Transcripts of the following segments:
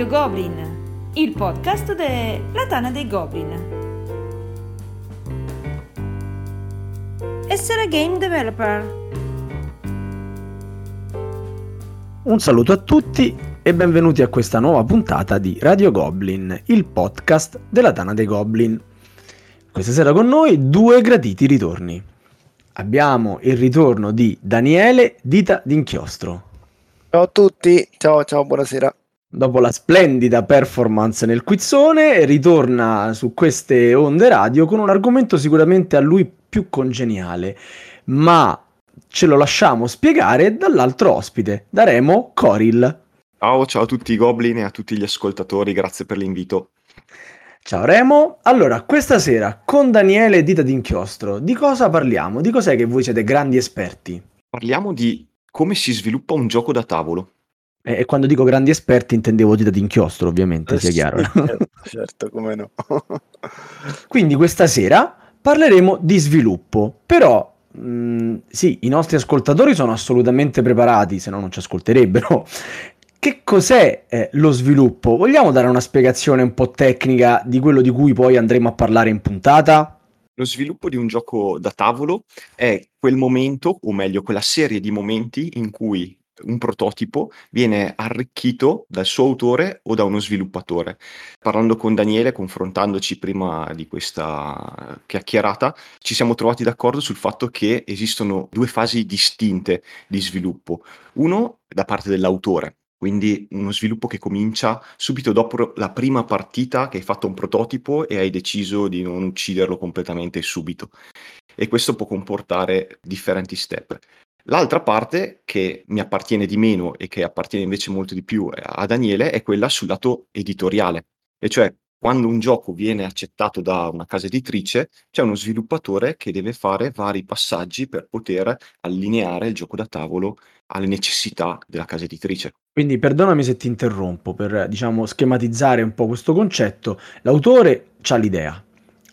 Radio Goblin, il podcast della Tana dei Goblin. Essere game developer. Un saluto a tutti e benvenuti a questa nuova puntata di Radio Goblin, il podcast della Tana dei Goblin. Questa sera con noi due graditi ritorni. Abbiamo il ritorno di Daniele Dita d'Inchiostro. Ciao a tutti, ciao ciao, buonasera. Dopo la splendida performance nel quizzone, ritorna su queste onde radio con un argomento sicuramente a lui più congeniale, ma ce lo lasciamo spiegare dall'altro ospite, da Remo Coril. Ciao, ciao a tutti i goblin e a tutti gli ascoltatori, grazie per l'invito. Ciao Remo, allora questa sera con Daniele Dita d'Inchiostro di cosa parliamo? Di cos'è che voi siete grandi esperti? Parliamo di come si sviluppa un gioco da tavolo. E, e quando dico grandi esperti intendevo Dita d'Inchiostro ovviamente, Eh, sia sì, chiaro. certo, certo, come no. Quindi questa sera parleremo di sviluppo, però mh, sì, i nostri ascoltatori sono assolutamente preparati, se no non ci ascolterebbero. Che cos'è eh, lo sviluppo? Vogliamo dare una spiegazione un po' tecnica di quello di cui poi andremo a parlare in puntata? Lo sviluppo di un gioco da tavolo è quel momento, o meglio, quella serie di momenti in cui un prototipo viene arricchito dal suo autore o da uno sviluppatore. Parlando con Daniele, confrontandoci prima di questa chiacchierata, ci siamo trovati d'accordo sul fatto che esistono due fasi distinte di sviluppo. Uno da parte dell'autore, quindi uno sviluppo che comincia subito dopo la prima partita che hai fatto un prototipo e hai deciso di non ucciderlo completamente subito. E questo può comportare differenti step. L'altra parte che mi appartiene di meno e che appartiene invece molto di più a Daniele è quella sul lato editoriale, e cioè quando un gioco viene accettato da una casa editrice c'è uno sviluppatore che deve fare vari passaggi per poter allineare il gioco da tavolo alle necessità della casa editrice. Quindi perdonami se ti interrompo per diciamo schematizzare un po' questo concetto. L'autore ha l'idea,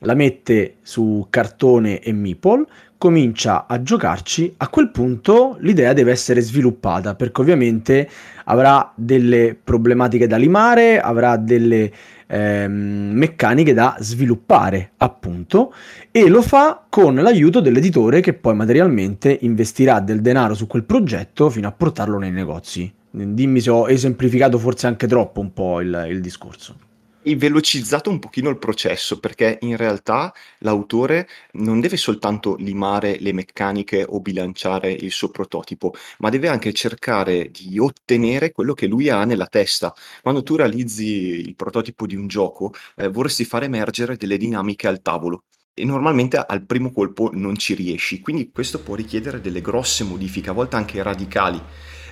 la mette su cartone e meeple, comincia a giocarci, a quel punto l'idea deve essere sviluppata perché ovviamente avrà delle problematiche da limare, avrà delle ehm, meccaniche da sviluppare appunto e lo fa con l'aiuto dell'editore che poi materialmente investirà del denaro su quel progetto fino a portarlo nei negozi. Dimmi se ho esemplificato forse anche troppo un po' il, il discorso hai velocizzato un pochino il processo perché in realtà l'autore non deve soltanto limare le meccaniche o bilanciare il suo prototipo, ma deve anche cercare di ottenere quello che lui ha nella testa. Quando tu realizzi il prototipo di un gioco, eh, vorresti far emergere delle dinamiche al tavolo e normalmente al primo colpo non ci riesci, quindi questo può richiedere delle grosse modifiche, a volte anche radicali.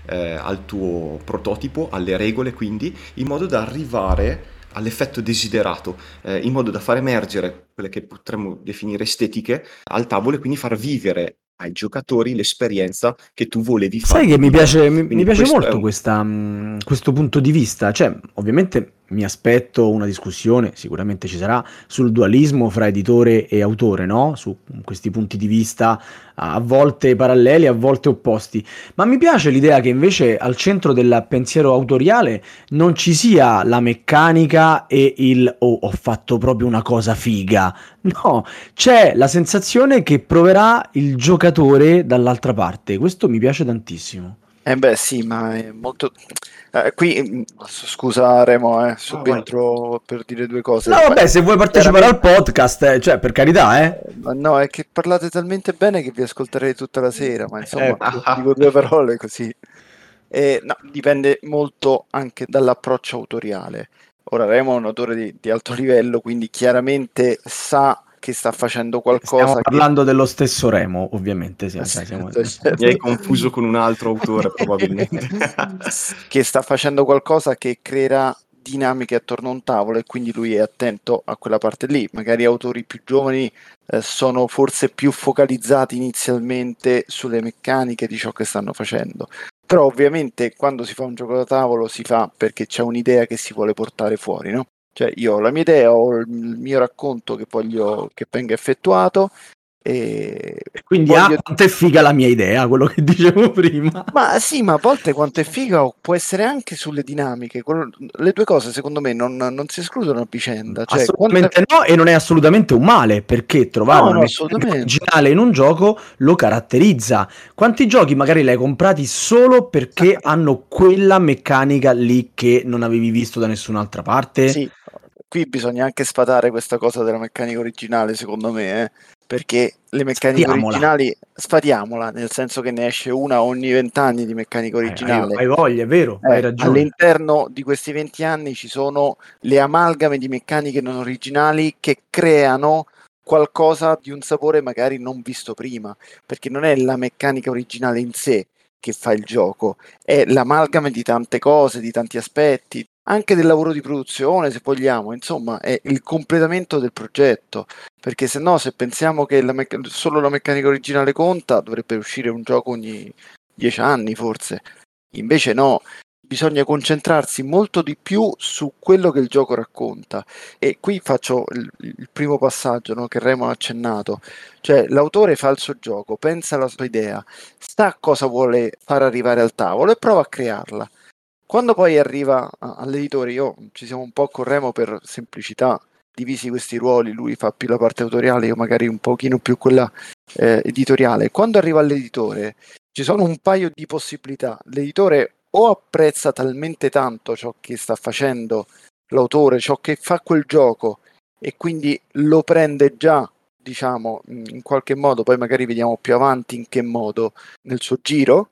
Eh, al tuo prototipo, alle regole quindi, in modo da arrivare all'effetto desiderato, eh, in modo da far emergere quelle che potremmo definire estetiche al tavolo e quindi far vivere ai giocatori l'esperienza che tu volevi fare. Sai che mi piace, mi, mi piace molto un... questa, mh, questo punto di vista, cioè ovviamente mi aspetto una discussione, sicuramente ci sarà, sul dualismo fra editore e autore, no? Su questi punti di vista a volte paralleli, a volte opposti. Ma mi piace l'idea che invece al centro del pensiero autoriale non ci sia la meccanica e il oh, ho fatto proprio una cosa figa. No, c'è la sensazione che proverà il giocatore dall'altra parte. Questo mi piace tantissimo. Eh beh sì, ma è molto... Eh, qui, scusa Remo, eh, subentro per dire due cose. No vabbè, se vuoi partecipare al podcast, eh, cioè per carità, eh. No, è che parlate talmente bene che vi ascolterei tutta la sera, ma insomma, dico due parole così. Eh, no, dipende molto anche dall'approccio autoriale. Ora Remo è un autore di, di alto livello, quindi chiaramente sa che sta facendo qualcosa. Stiamo parlando che... dello stesso Remo, ovviamente. Sì, siamo... Mi hai confuso con un altro autore, probabilmente. che sta facendo qualcosa che creerà dinamiche attorno a un tavolo e quindi lui è attento a quella parte lì. Magari autori più giovani eh, sono forse più focalizzati inizialmente sulle meccaniche di ciò che stanno facendo. Però ovviamente quando si fa un gioco da tavolo si fa perché c'è un'idea che si vuole portare fuori, no? Cioè io ho la mia idea, ho il mio racconto che voglio che venga effettuato, E Quindi voglio- ah, quanto è figa la mia idea, quello che dicevo prima. Ma sì, ma a volte quanto è figa può essere anche sulle dinamiche. Quello- le due cose secondo me non, non si escludono a vicenda. Cioè, assolutamente no, e non è assolutamente un male perché trovare No, assolutamente. originale in un gioco lo caratterizza. Quanti giochi magari li hai comprati solo perché hanno quella meccanica lì che non avevi visto da nessun'altra parte? Sì, qui bisogna anche sfatare questa cosa della meccanica originale, secondo me, eh, perché le meccaniche Sfatiamola. originali sfatiamola, nel senso che ne esce una ogni vent'anni di meccanica Eh, hai, originale. hai voglia, è vero, Eh, hai ragione. all'interno di questi 20 anni ci sono le amalgame di meccaniche non originali che creano qualcosa di un sapore magari non visto prima, perché non è la meccanica originale in sé che fa il gioco, è l'amalgame di tante cose, di tanti aspetti, anche del lavoro di produzione, se vogliamo, insomma, è il completamento del progetto, perché se no, se pensiamo che la mecc- solo la meccanica originale conta, dovrebbe uscire un gioco ogni 10 anni forse. Invece no, bisogna concentrarsi molto di più su quello che il gioco racconta. E qui faccio il, il primo passaggio no, che Remo ha accennato, cioè l'autore fa il suo gioco, pensa alla sua idea, sa cosa vuole far arrivare al tavolo e prova a crearla. Quando poi arriva all'editore, io ci siamo un po' con Remo per semplicità, divisi questi ruoli, lui fa più la parte autoriale, io magari un pochino più quella eh, editoriale. Quando arriva all'editore ci sono un paio di possibilità. L'editore o apprezza talmente tanto ciò che sta facendo l'autore, ciò che fa quel gioco e quindi lo prende già, diciamo, in qualche modo, poi magari vediamo più avanti in che modo nel suo giro,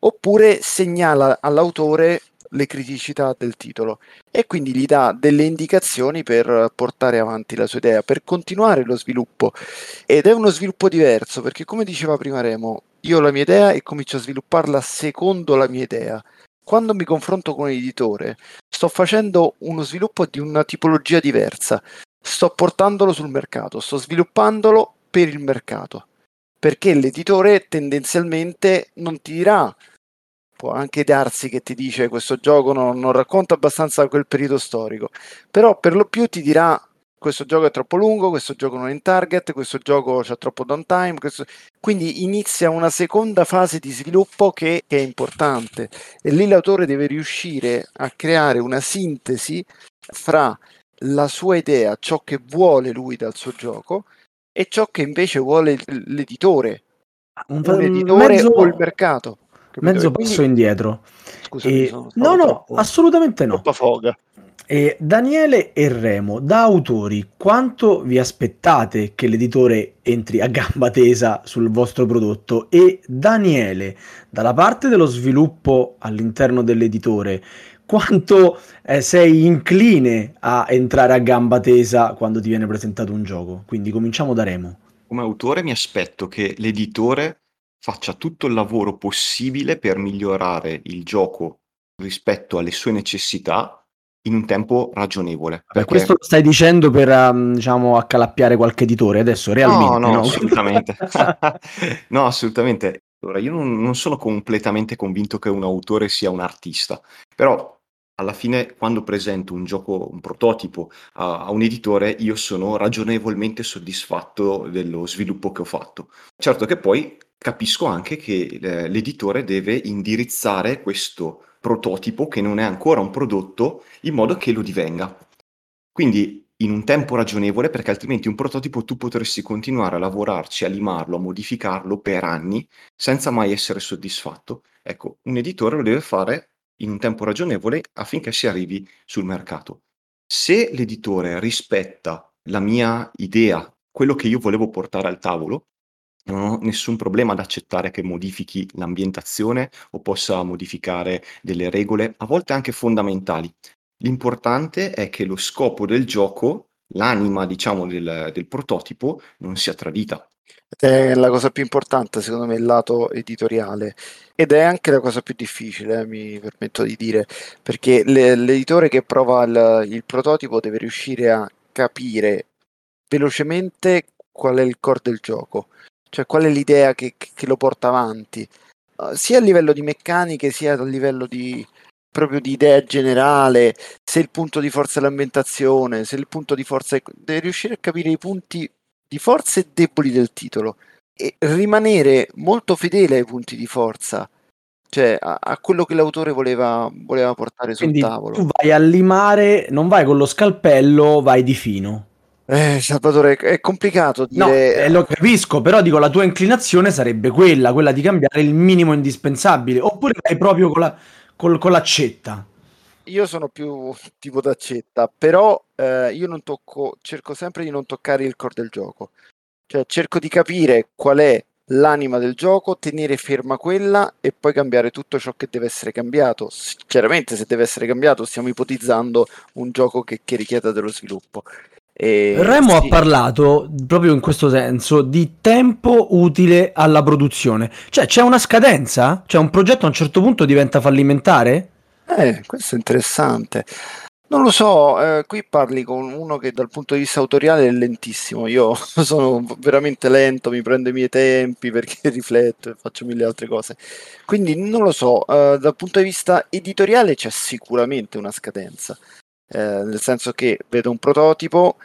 oppure segnala all'autore le criticità del titolo e quindi gli dà delle indicazioni per portare avanti la sua idea, per continuare lo sviluppo. Ed è uno sviluppo diverso perché, come diceva prima Remo, io ho la mia idea e comincio a svilupparla secondo la mia idea. Quando mi confronto con l'editore, sto facendo uno sviluppo di una tipologia diversa, sto portandolo sul mercato, sto sviluppandolo per il mercato, perché l'editore tendenzialmente non ti dirà. Può anche darsi che ti dice questo gioco non, non racconta abbastanza quel periodo storico, però per lo più ti dirà questo gioco è troppo lungo, questo gioco non è in target, questo gioco c'ha troppo downtime, questo... quindi inizia una seconda fase di sviluppo che, che è importante. E lì l'autore deve riuscire a creare una sintesi fra la sua idea, ciò che vuole lui dal suo gioco e ciò che invece vuole l'editore, Un, un editore mezzo, o il mercato. capito? mezzo quindi- passo indietro. Scusami, E- no, stato no, troppo- assolutamente no. foga. E Daniele e Remo, da autori, quanto vi aspettate che l'editore entri a gamba tesa sul vostro prodotto? E Daniele, dalla parte dello sviluppo all'interno dell'editore, quanto eh, sei incline a entrare a gamba tesa quando ti viene presentato un gioco? Quindi cominciamo da Remo. Come autore mi aspetto che l'editore faccia tutto il lavoro possibile per migliorare il gioco rispetto alle sue necessità in un tempo ragionevole. Beh, questo lo stai dicendo per um, diciamo accalappiare qualche editore adesso realmente no, no, no? assolutamente. no, assolutamente. Allora, io non, non sono completamente convinto che un autore sia un artista, però alla fine quando presento un gioco, un prototipo a, a un editore, io sono ragionevolmente soddisfatto dello sviluppo che ho fatto. Certo che poi capisco anche che eh, l'editore deve indirizzare questo prototipo che non è ancora un prodotto in modo che lo divenga. Quindi in un tempo ragionevole, perché altrimenti un prototipo tu potresti continuare a lavorarci, a limarlo, a modificarlo per anni senza mai essere soddisfatto. Ecco, un editore lo deve fare in un tempo ragionevole affinché si arrivi sul mercato. Se l'editore rispetta la mia idea, quello che io volevo portare al tavolo, non ho nessun problema ad accettare che modifichi l'ambientazione o possa modificare delle regole, a volte anche fondamentali. L'importante è che lo scopo del gioco, l'anima, diciamo, del, del prototipo, non sia tradita. È la cosa più importante, secondo me, il lato editoriale. Ed è anche la cosa più difficile, eh, mi permetto di dire, perché le- l'editore che prova il, il prototipo deve riuscire a capire velocemente qual è il core del gioco, cioè qual è l'idea che, che lo porta avanti, eh, sia a livello di meccaniche, sia a livello di proprio di idea generale, se il punto di forza è l'ambientazione, se il punto di forza è... deve riuscire a capire i punti di forze e deboli del titolo e rimanere molto fedele ai punti di forza, cioè a, a quello che l'autore voleva, voleva portare sul Quindi tavolo. tu vai a limare, non vai con lo scalpello, vai di fino. Eh, Salvatore, è complicato No, dire... eh, lo capisco, però dico la tua inclinazione sarebbe quella, quella di cambiare il minimo indispensabile, oppure vai proprio con, la, col- con l'accetta. Io sono più tipo d'accetta, però eh, io non tocco, cerco sempre di non toccare il core del gioco. Cioè cerco di capire qual è l'anima del gioco, tenere ferma quella e poi cambiare tutto ciò che deve essere cambiato. Chiaramente se deve essere cambiato stiamo ipotizzando un gioco che, che richieda dello sviluppo. E Remo sì, ha parlato proprio in questo senso di tempo utile alla produzione. Cioè, c'è una scadenza? Cioè, un progetto a un certo punto diventa fallimentare? Eh, questo è interessante. Non lo so, eh, qui parli con uno che dal punto di vista autoriale è lentissimo. Io sono veramente lento, mi prendo i miei tempi perché rifletto e faccio mille altre cose. Quindi non lo so, eh, dal punto di vista editoriale c'è sicuramente una scadenza, eh, nel senso che vedo un prototipo,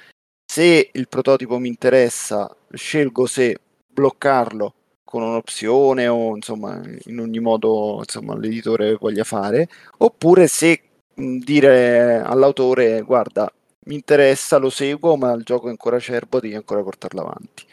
se il prototipo mi interessa, scelgo se bloccarlo con un'opzione o insomma in ogni modo insomma, l'editore voglia fare, oppure se dire all'autore guarda mi interessa, lo seguo, ma il gioco è ancora acerbo, devi ancora portarlo avanti.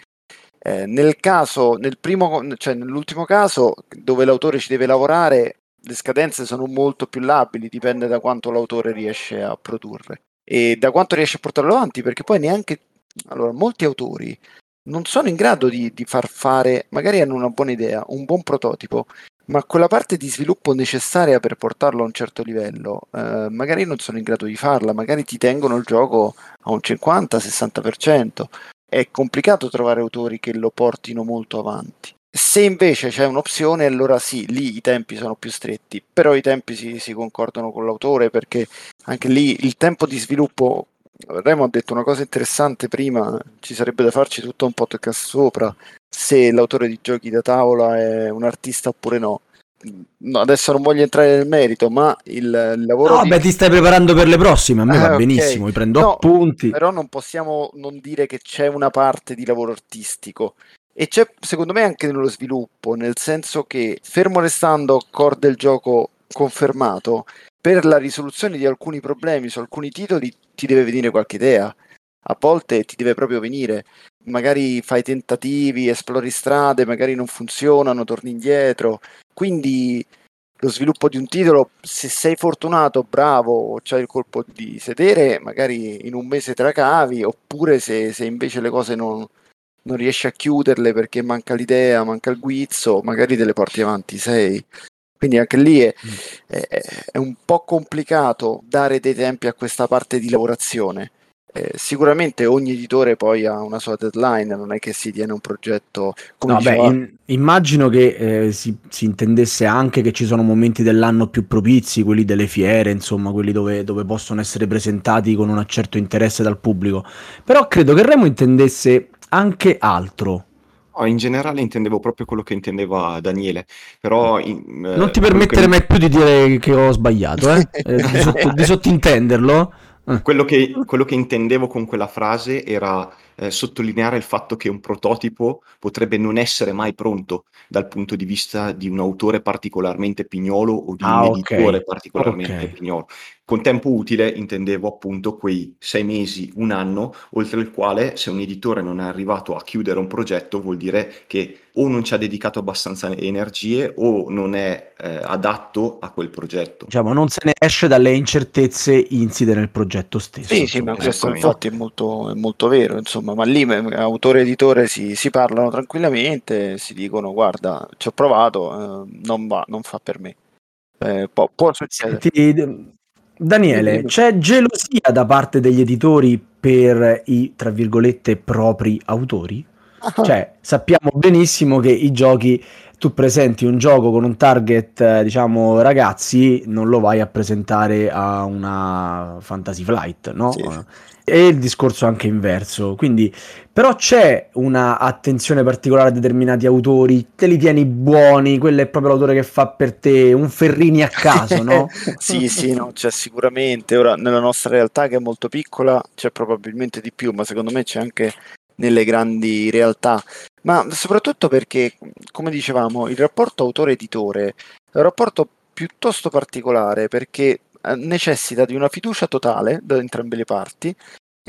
Eh, nel caso, nel primo, cioè nell'ultimo caso, dove l'autore ci deve lavorare, le scadenze sono molto più labili, dipende da quanto l'autore riesce a produrre e da quanto riesce a portarlo avanti, perché poi neanche, allora, molti autori non sono in grado di, di far fare, magari hanno una buona idea, un buon prototipo, ma quella parte di sviluppo necessaria per portarlo a un certo livello, eh, magari non sono in grado di farla, magari ti tengono il gioco a un 50-60%. È complicato trovare autori che lo portino molto avanti. Se invece c'è un'opzione, allora sì, lì i tempi sono più stretti, però i tempi si, si concordano con l'autore perché anche lì il tempo di sviluppo Remo ha detto una cosa interessante prima, ci sarebbe da farci tutto un podcast sopra, se l'autore di giochi da tavola è un artista oppure no. No, adesso non voglio entrare nel merito, ma il, il lavoro No, di... beh, ti stai preparando per le prossime, a me Ah, va ok. benissimo, mi prendo No, appunti. Però non possiamo non dire che c'è una parte di lavoro artistico. E c'è secondo me anche nello sviluppo, nel senso che fermo restando core del gioco confermato, per la risoluzione di alcuni problemi su alcuni titoli ti deve venire qualche idea. A volte ti deve proprio venire. Magari fai tentativi, esplori strade, magari non funzionano, torni indietro. Quindi lo sviluppo di un titolo, se sei fortunato, bravo, c'hai il colpo di sedere, magari in un mese te la cavi, oppure se, se invece le cose non, non riesci a chiuderle perché manca l'idea, manca il guizzo, magari te le porti avanti sei. Quindi anche lì è, è- è un po' complicato dare dei tempi a questa parte di lavorazione. Eh, sicuramente ogni editore poi ha una sua deadline, non è che si tiene un progetto come No, beh, diceva- in- immagino che eh, si, si intendesse anche che ci sono momenti dell'anno più propizi, quelli delle fiere, insomma, quelli dove, dove possono essere presentati con un certo interesse dal pubblico. Però credo che Remo intendesse anche altro. No, in generale intendevo proprio quello che intendeva Daniele, però in- eh, Non ti permettere che- mai più di dire che ho sbagliato, eh? Eh, di, sotto- di sottintenderlo. Eh. Quello che, quello che intendevo con quella frase era eh, sottolineare il fatto che un prototipo potrebbe non essere mai pronto dal punto di vista di un autore particolarmente pignolo o di Ah, un editore particolarmente Ok. pignolo. Con tempo utile intendevo appunto quei sei mesi, un anno, oltre il quale se un editore non è arrivato a chiudere un progetto vuol dire che o non ci ha dedicato abbastanza energie o non è eh, adatto a quel progetto. Diciamo, non se ne esce dalle incertezze insite nel progetto stesso. Sì, sì, ma questo infatti è molto, è molto vero, insomma, ma lì m- autore e editore si, si parlano tranquillamente, si dicono guarda, ci ho provato, eh, non va, non fa per me. Eh, può, può succedere. Senti, Daniele, c'è gelosia da parte degli editori per i, tra virgolette, propri autori? Ah, Cioè, sappiamo benissimo che i giochi, tu presenti un gioco con un target, eh, diciamo, ragazzi, non lo vai a presentare a una Fantasy Flight, no? Sì. E il discorso anche inverso. Quindi, però c'è una attenzione particolare a determinati autori, te li tieni buoni, quello è proprio l'autore che fa per te, un Ferrini a caso, no? sì, sì, no, c'è sicuramente. Ora, nella nostra realtà che è molto piccola, c'è probabilmente di più, ma secondo me c'è anche nelle grandi realtà, ma soprattutto perché, come dicevamo, il rapporto autore-editore è un rapporto piuttosto particolare perché necessita di una fiducia totale da entrambe le parti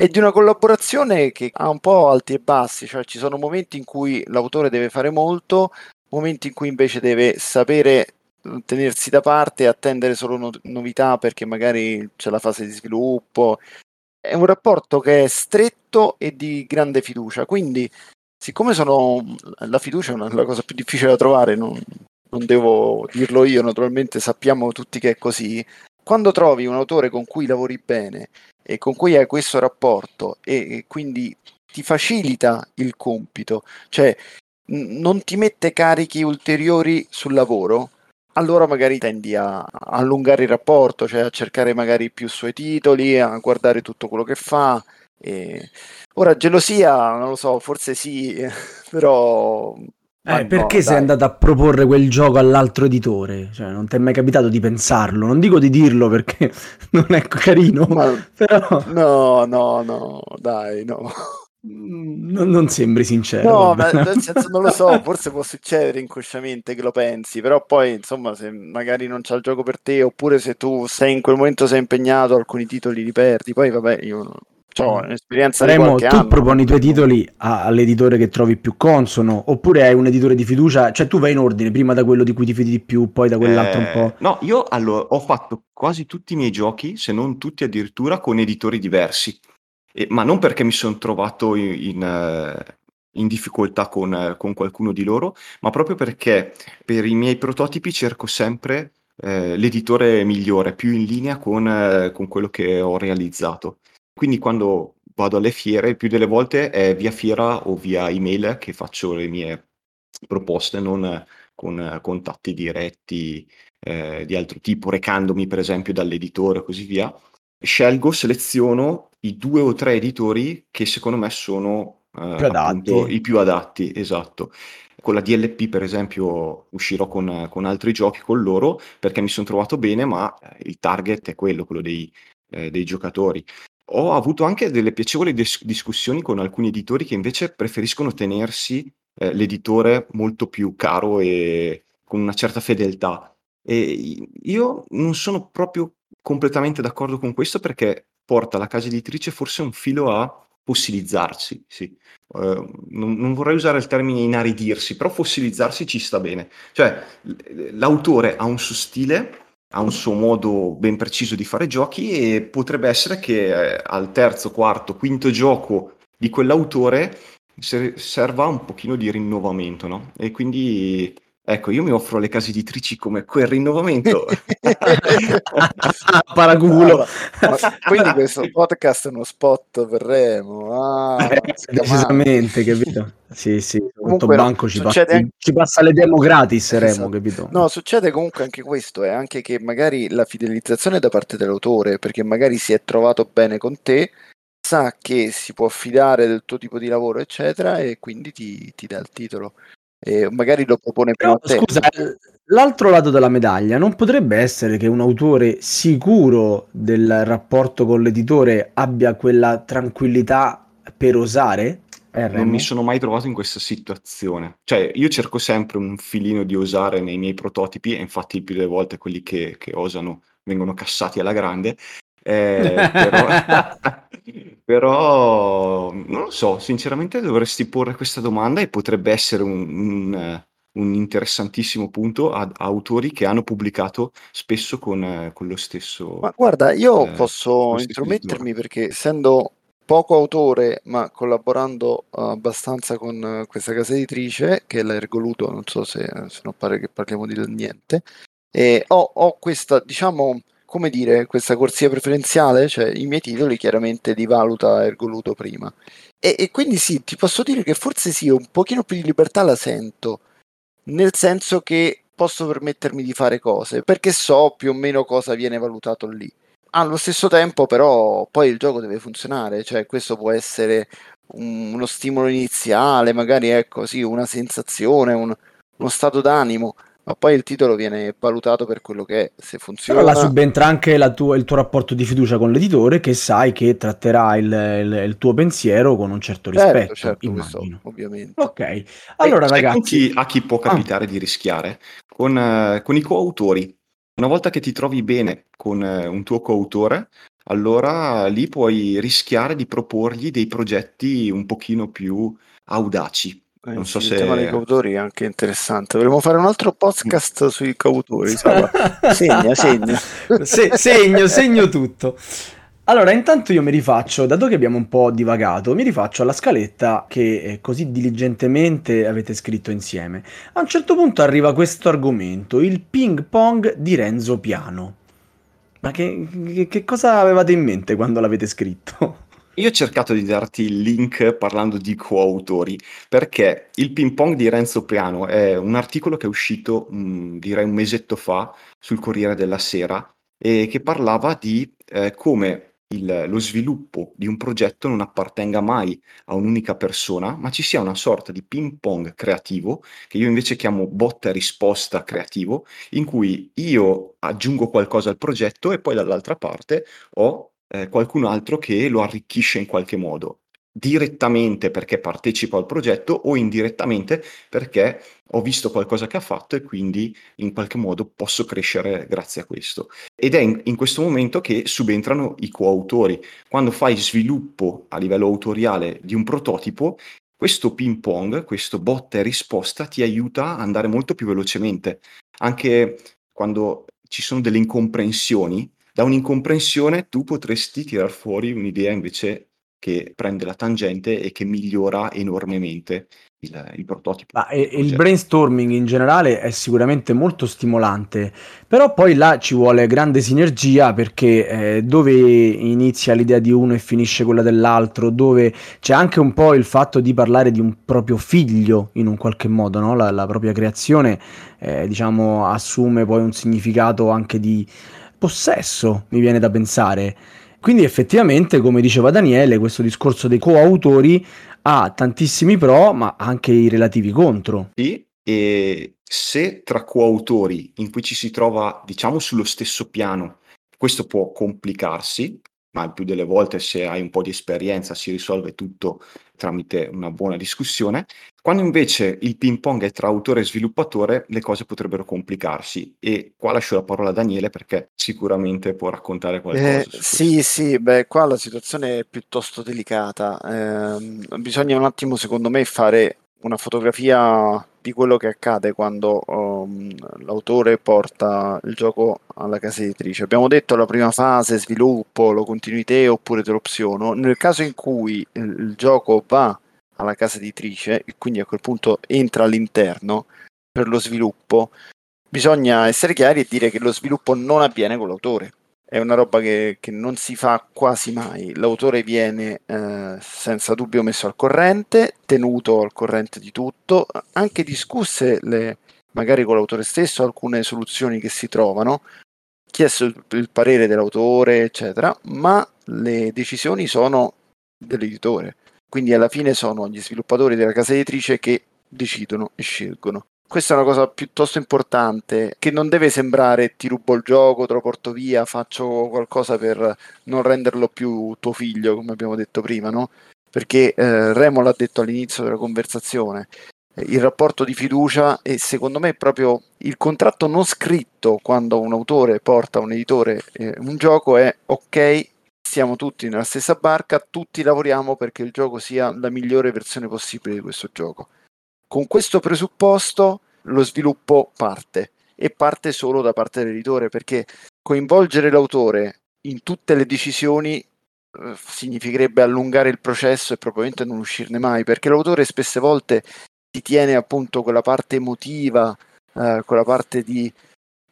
e di una collaborazione che ha un po' alti e bassi, cioè ci sono momenti in cui l'autore deve fare molto, momenti in cui invece deve sapere eh, tenersi da parte e attendere solo no- novità perché magari c'è la fase di sviluppo. È un rapporto che è stretto e di grande fiducia, quindi siccome sono la fiducia è una, la cosa più difficile da trovare, non, non devo dirlo io, naturalmente sappiamo tutti che è così. Quando trovi un autore con cui lavori bene e con cui hai questo rapporto e, e quindi ti facilita il compito, cioè n- non ti mette carichi ulteriori sul lavoro, allora magari tendi a, allungare il rapporto, cioè a cercare magari più suoi titoli, a guardare tutto quello che fa. E... Ora, gelosia, non lo so, forse sì, però eh, perché no, sei dai. andato a proporre quel gioco all'altro editore? Cioè, non ti è mai capitato di pensarlo? Non dico di dirlo perché non è carino, Ma... però... No, no, no, dai, no. Mm, non, non sembri sincero. No, ma nel senso non lo so, forse può succedere inconsciamente che lo pensi, però poi insomma se magari non c'è il gioco per te oppure se tu sei in quel momento sei impegnato alcuni titoli li perdi, poi vabbè io ho un'esperienza Remo, tu anno. proponi i tuoi titoli a, all'editore che trovi più consono, oppure hai un editore di fiducia, cioè tu vai in ordine, prima da quello di cui ti fidi di più, poi da quell'altro eh, un po'. No, io allora ho fatto quasi tutti i miei giochi, se non tutti addirittura, con editori diversi, e, ma non perché mi sono trovato in, in, eh, in difficoltà con, con, qualcuno di loro, ma proprio perché per i miei prototipi cerco sempre eh, l'editore migliore, più in linea con, eh, con quello che ho realizzato. Quindi quando vado alle fiere, più delle volte è via fiera o via email che faccio le mie proposte, non con contatti diretti eh, di altro tipo, recandomi per esempio dall'editore e così via. Scelgo, seleziono i due o tre editori che secondo me sono eh, più appunto, i più adatti, esatto. Con la DLP, per esempio, uscirò con, con altri giochi con loro perché mi sono trovato bene, ma il target è quello, quello dei, eh, dei giocatori. Ho avuto anche delle piacevoli dis- discussioni con alcuni editori che invece preferiscono tenersi eh, l'editore molto più caro e con una certa fedeltà. E io non sono proprio completamente d'accordo con questo perché porta la casa editrice forse un filo a fossilizzarsi, sì. Uh, non, non, vorrei usare il termine inaridirsi, però fossilizzarsi ci sta bene. Cioè, l'autore ha un suo stile ha un suo modo ben preciso di fare giochi e potrebbe essere che eh, al terzo, quarto, quinto gioco di quell'autore serva un pochino di rinnovamento, no? E quindi Ecco, io mi offro alle case editrici come quel rinnovamento. Paraculo. Ah, quindi questo podcast è uno spot per Remo. Ah, eh, decisamente, capito? Sì, sì, comunque banco ci passa, anche... ci passa, le demo gratis, Remo, esatto. capito? No, succede comunque anche questo, è eh, anche che magari la fidelizzazione da parte dell'autore, perché magari si è trovato bene con te, sa che si può fidare del tuo tipo di lavoro, eccetera, e quindi ti, ti dà il titolo e magari lo propone prima Però, Scusa, l'altro lato della medaglia non potrebbe essere che un autore sicuro del rapporto con l'editore abbia quella tranquillità per osare? Eh, non mi sono mai trovato in questa situazione. Cioè, io cerco sempre un filino di osare nei miei prototipi, e infatti il più delle volte quelli che, che osano vengono cassati alla grande. Eh, però, però, non lo so, sinceramente dovresti porre questa domanda e potrebbe essere un, un, un interessantissimo punto ad autori che hanno pubblicato spesso con, con lo stesso. Ma guarda, io eh, posso intromettermi perché essendo poco autore, ma collaborando abbastanza con questa casa editrice, che è l'Ergoluto, non so se, se non pare che parliamo di niente, e ho, ho questa, diciamo, come dire, questa corsia preferenziale, cioè i miei titoli chiaramente li valuta Ergoluto prima. E, e, quindi sì, ti posso dire che forse sì, un pochino più di libertà la sento, nel senso che posso permettermi di fare cose, perché so più o meno cosa viene valutato lì. Allo stesso tempo però poi il gioco deve funzionare, cioè questo può essere un, uno stimolo iniziale, magari ecco sì, una sensazione, un, uno stato d'animo, ma poi il titolo viene valutato per quello che è, se funziona. Però là subentra anche la tua- il tuo rapporto di fiducia con l'editore che sai che tratterà il, il- il tuo pensiero con un certo Certo, rispetto, certo, questo immagino. ovviamente. Ok, allora con ragazzi, chi- a chi può Ah. capitare di rischiare? Con, eh, con i coautori. Una volta che ti trovi bene con eh, un tuo coautore, allora lì puoi rischiare di proporgli dei progetti un pochino più audaci. Non so il tema dei se... cautori è anche interessante. Dovremmo fare un altro podcast sui cautori. Segna, segna. Se- segno, segno tutto. Allora, intanto io mi rifaccio, dato che abbiamo un po' divagato, mi rifaccio alla scaletta che eh, così diligentemente avete scritto insieme. A un certo punto arriva questo argomento, il ping pong di Renzo Piano. Ma che, che- che cosa avevate in mente quando l'avete scritto? Io ho cercato di darti il link parlando di coautori, perché il ping pong di Renzo Piano è un articolo che è uscito, mh, direi un mesetto fa, sul Corriere della Sera, e che parlava di eh, come il- lo sviluppo di un progetto non appartenga mai a un'unica persona, ma ci sia una sorta di ping pong creativo, che io invece chiamo botta e risposta creativo, in cui io aggiungo qualcosa al progetto e poi dall'altra parte ho eh, qualcun altro che lo arricchisce in qualche modo, direttamente perché partecipa al progetto o indirettamente perché ho visto qualcosa che ha fatto e quindi in qualche modo posso crescere grazie a questo. Ed è in, in questo momento che subentrano i coautori. Quando fai sviluppo a livello autoriale di un prototipo, questo ping pong, questo botta e risposta ti aiuta ad andare molto più velocemente. Anche quando ci sono delle incomprensioni, da un'incomprensione tu potresti tirar fuori un'idea invece che prende la tangente e che migliora enormemente il, il prototipo. Ma e- il il brainstorming in generale è sicuramente molto stimolante, però poi là ci vuole grande sinergia perché eh, dove inizia l'idea di uno e finisce quella dell'altro, dove c'è anche un po' il fatto di parlare di un proprio figlio in un qualche modo, no? La, la propria creazione, eh, diciamo, assume poi un significato anche di possesso, mi viene da pensare. Quindi effettivamente, come diceva Daniele, questo discorso dei coautori ha tantissimi pro, ma anche i relativi contro. Sì, e se tra coautori in cui ci si trova, diciamo, sullo stesso piano, questo può complicarsi, ma il più delle volte se hai un po' di esperienza si risolve tutto tramite una buona discussione. Quando invece il ping pong è tra autore e sviluppatore, le cose potrebbero complicarsi. E qua lascio la parola a Daniele perché sicuramente può raccontare qualcosa. Eh, sì, sì, beh, qua la situazione è piuttosto delicata. Ehm, bisogna un attimo, secondo me, fare una fotografia di quello che accade quando um, l'autore porta il gioco alla casa editrice. Abbiamo detto la prima fase, sviluppo, lo continui te oppure te lo opziono. Nel caso in cui il gioco va alla casa editrice e quindi a quel punto entra all'interno per lo sviluppo, bisogna essere chiari e dire che lo sviluppo non avviene con l'autore. È una roba che, che non si fa quasi mai. L'autore viene eh, senza dubbio messo al corrente, tenuto al corrente di tutto, anche discusse le, magari con l'autore stesso alcune soluzioni che si trovano, chiesto il, il parere dell'autore, eccetera, ma le decisioni sono dell'editore. Quindi alla fine sono gli sviluppatori della casa editrice che decidono e scelgono. Questa è una cosa piuttosto importante che non deve sembrare ti rubo il gioco, te lo porto via, faccio qualcosa per non renderlo più tuo figlio, come abbiamo detto prima, no? Perché eh, Remo l'ha detto all'inizio della conversazione, eh, il rapporto di fiducia e secondo me proprio il contratto non scritto quando un autore porta a un editore eh, un gioco è ok, siamo tutti nella stessa barca, tutti lavoriamo perché il gioco sia la migliore versione possibile di questo gioco. Con questo presupposto lo sviluppo parte e parte solo da parte dell'editore perché coinvolgere l'autore in tutte le decisioni eh, significherebbe allungare il processo e probabilmente non uscirne mai perché l'autore spesse volte ti tiene appunto quella parte emotiva, eh, quella parte di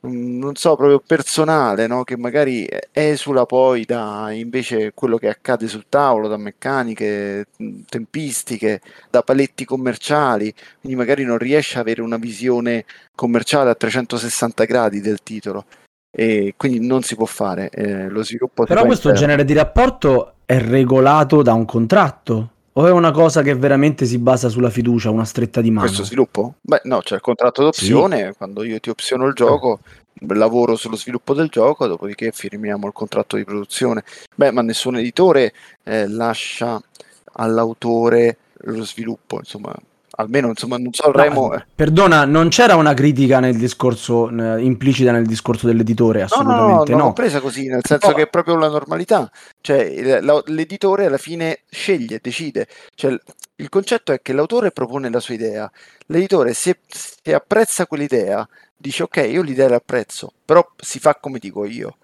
non so, proprio personale, no? che magari esula poi da invece quello che accade sul tavolo, da meccaniche, mm, tempistiche, da paletti commerciali, quindi magari non riesce ad avere una visione commerciale a 360 gradi del titolo e quindi non si può fare eh, lo sviluppo Però questo genere di rapporto è regolato da un contratto. O è una cosa che veramente si basa sulla fiducia, una stretta di mano? Questo sviluppo? Beh, no, c'è il contratto d'opzione, quando io ti opziono il gioco, lavoro sullo sviluppo del gioco, dopodiché firmiamo il contratto di produzione. Beh, ma nessun editore eh, lascia all'autore lo sviluppo, insomma, almeno insomma non so Remo no, perdona non c'era una critica nel discorso eh, implicita nel discorso dell'editore assolutamente no no, no, l'ho presa così nel senso no. che è proprio la normalità. Cioè l'editore alla fine sceglie decide. Cioè, il concetto è che l'autore propone la sua idea. L'editore se, se apprezza quell'idea dice ok io l'idea l'apprezzo però si fa come dico io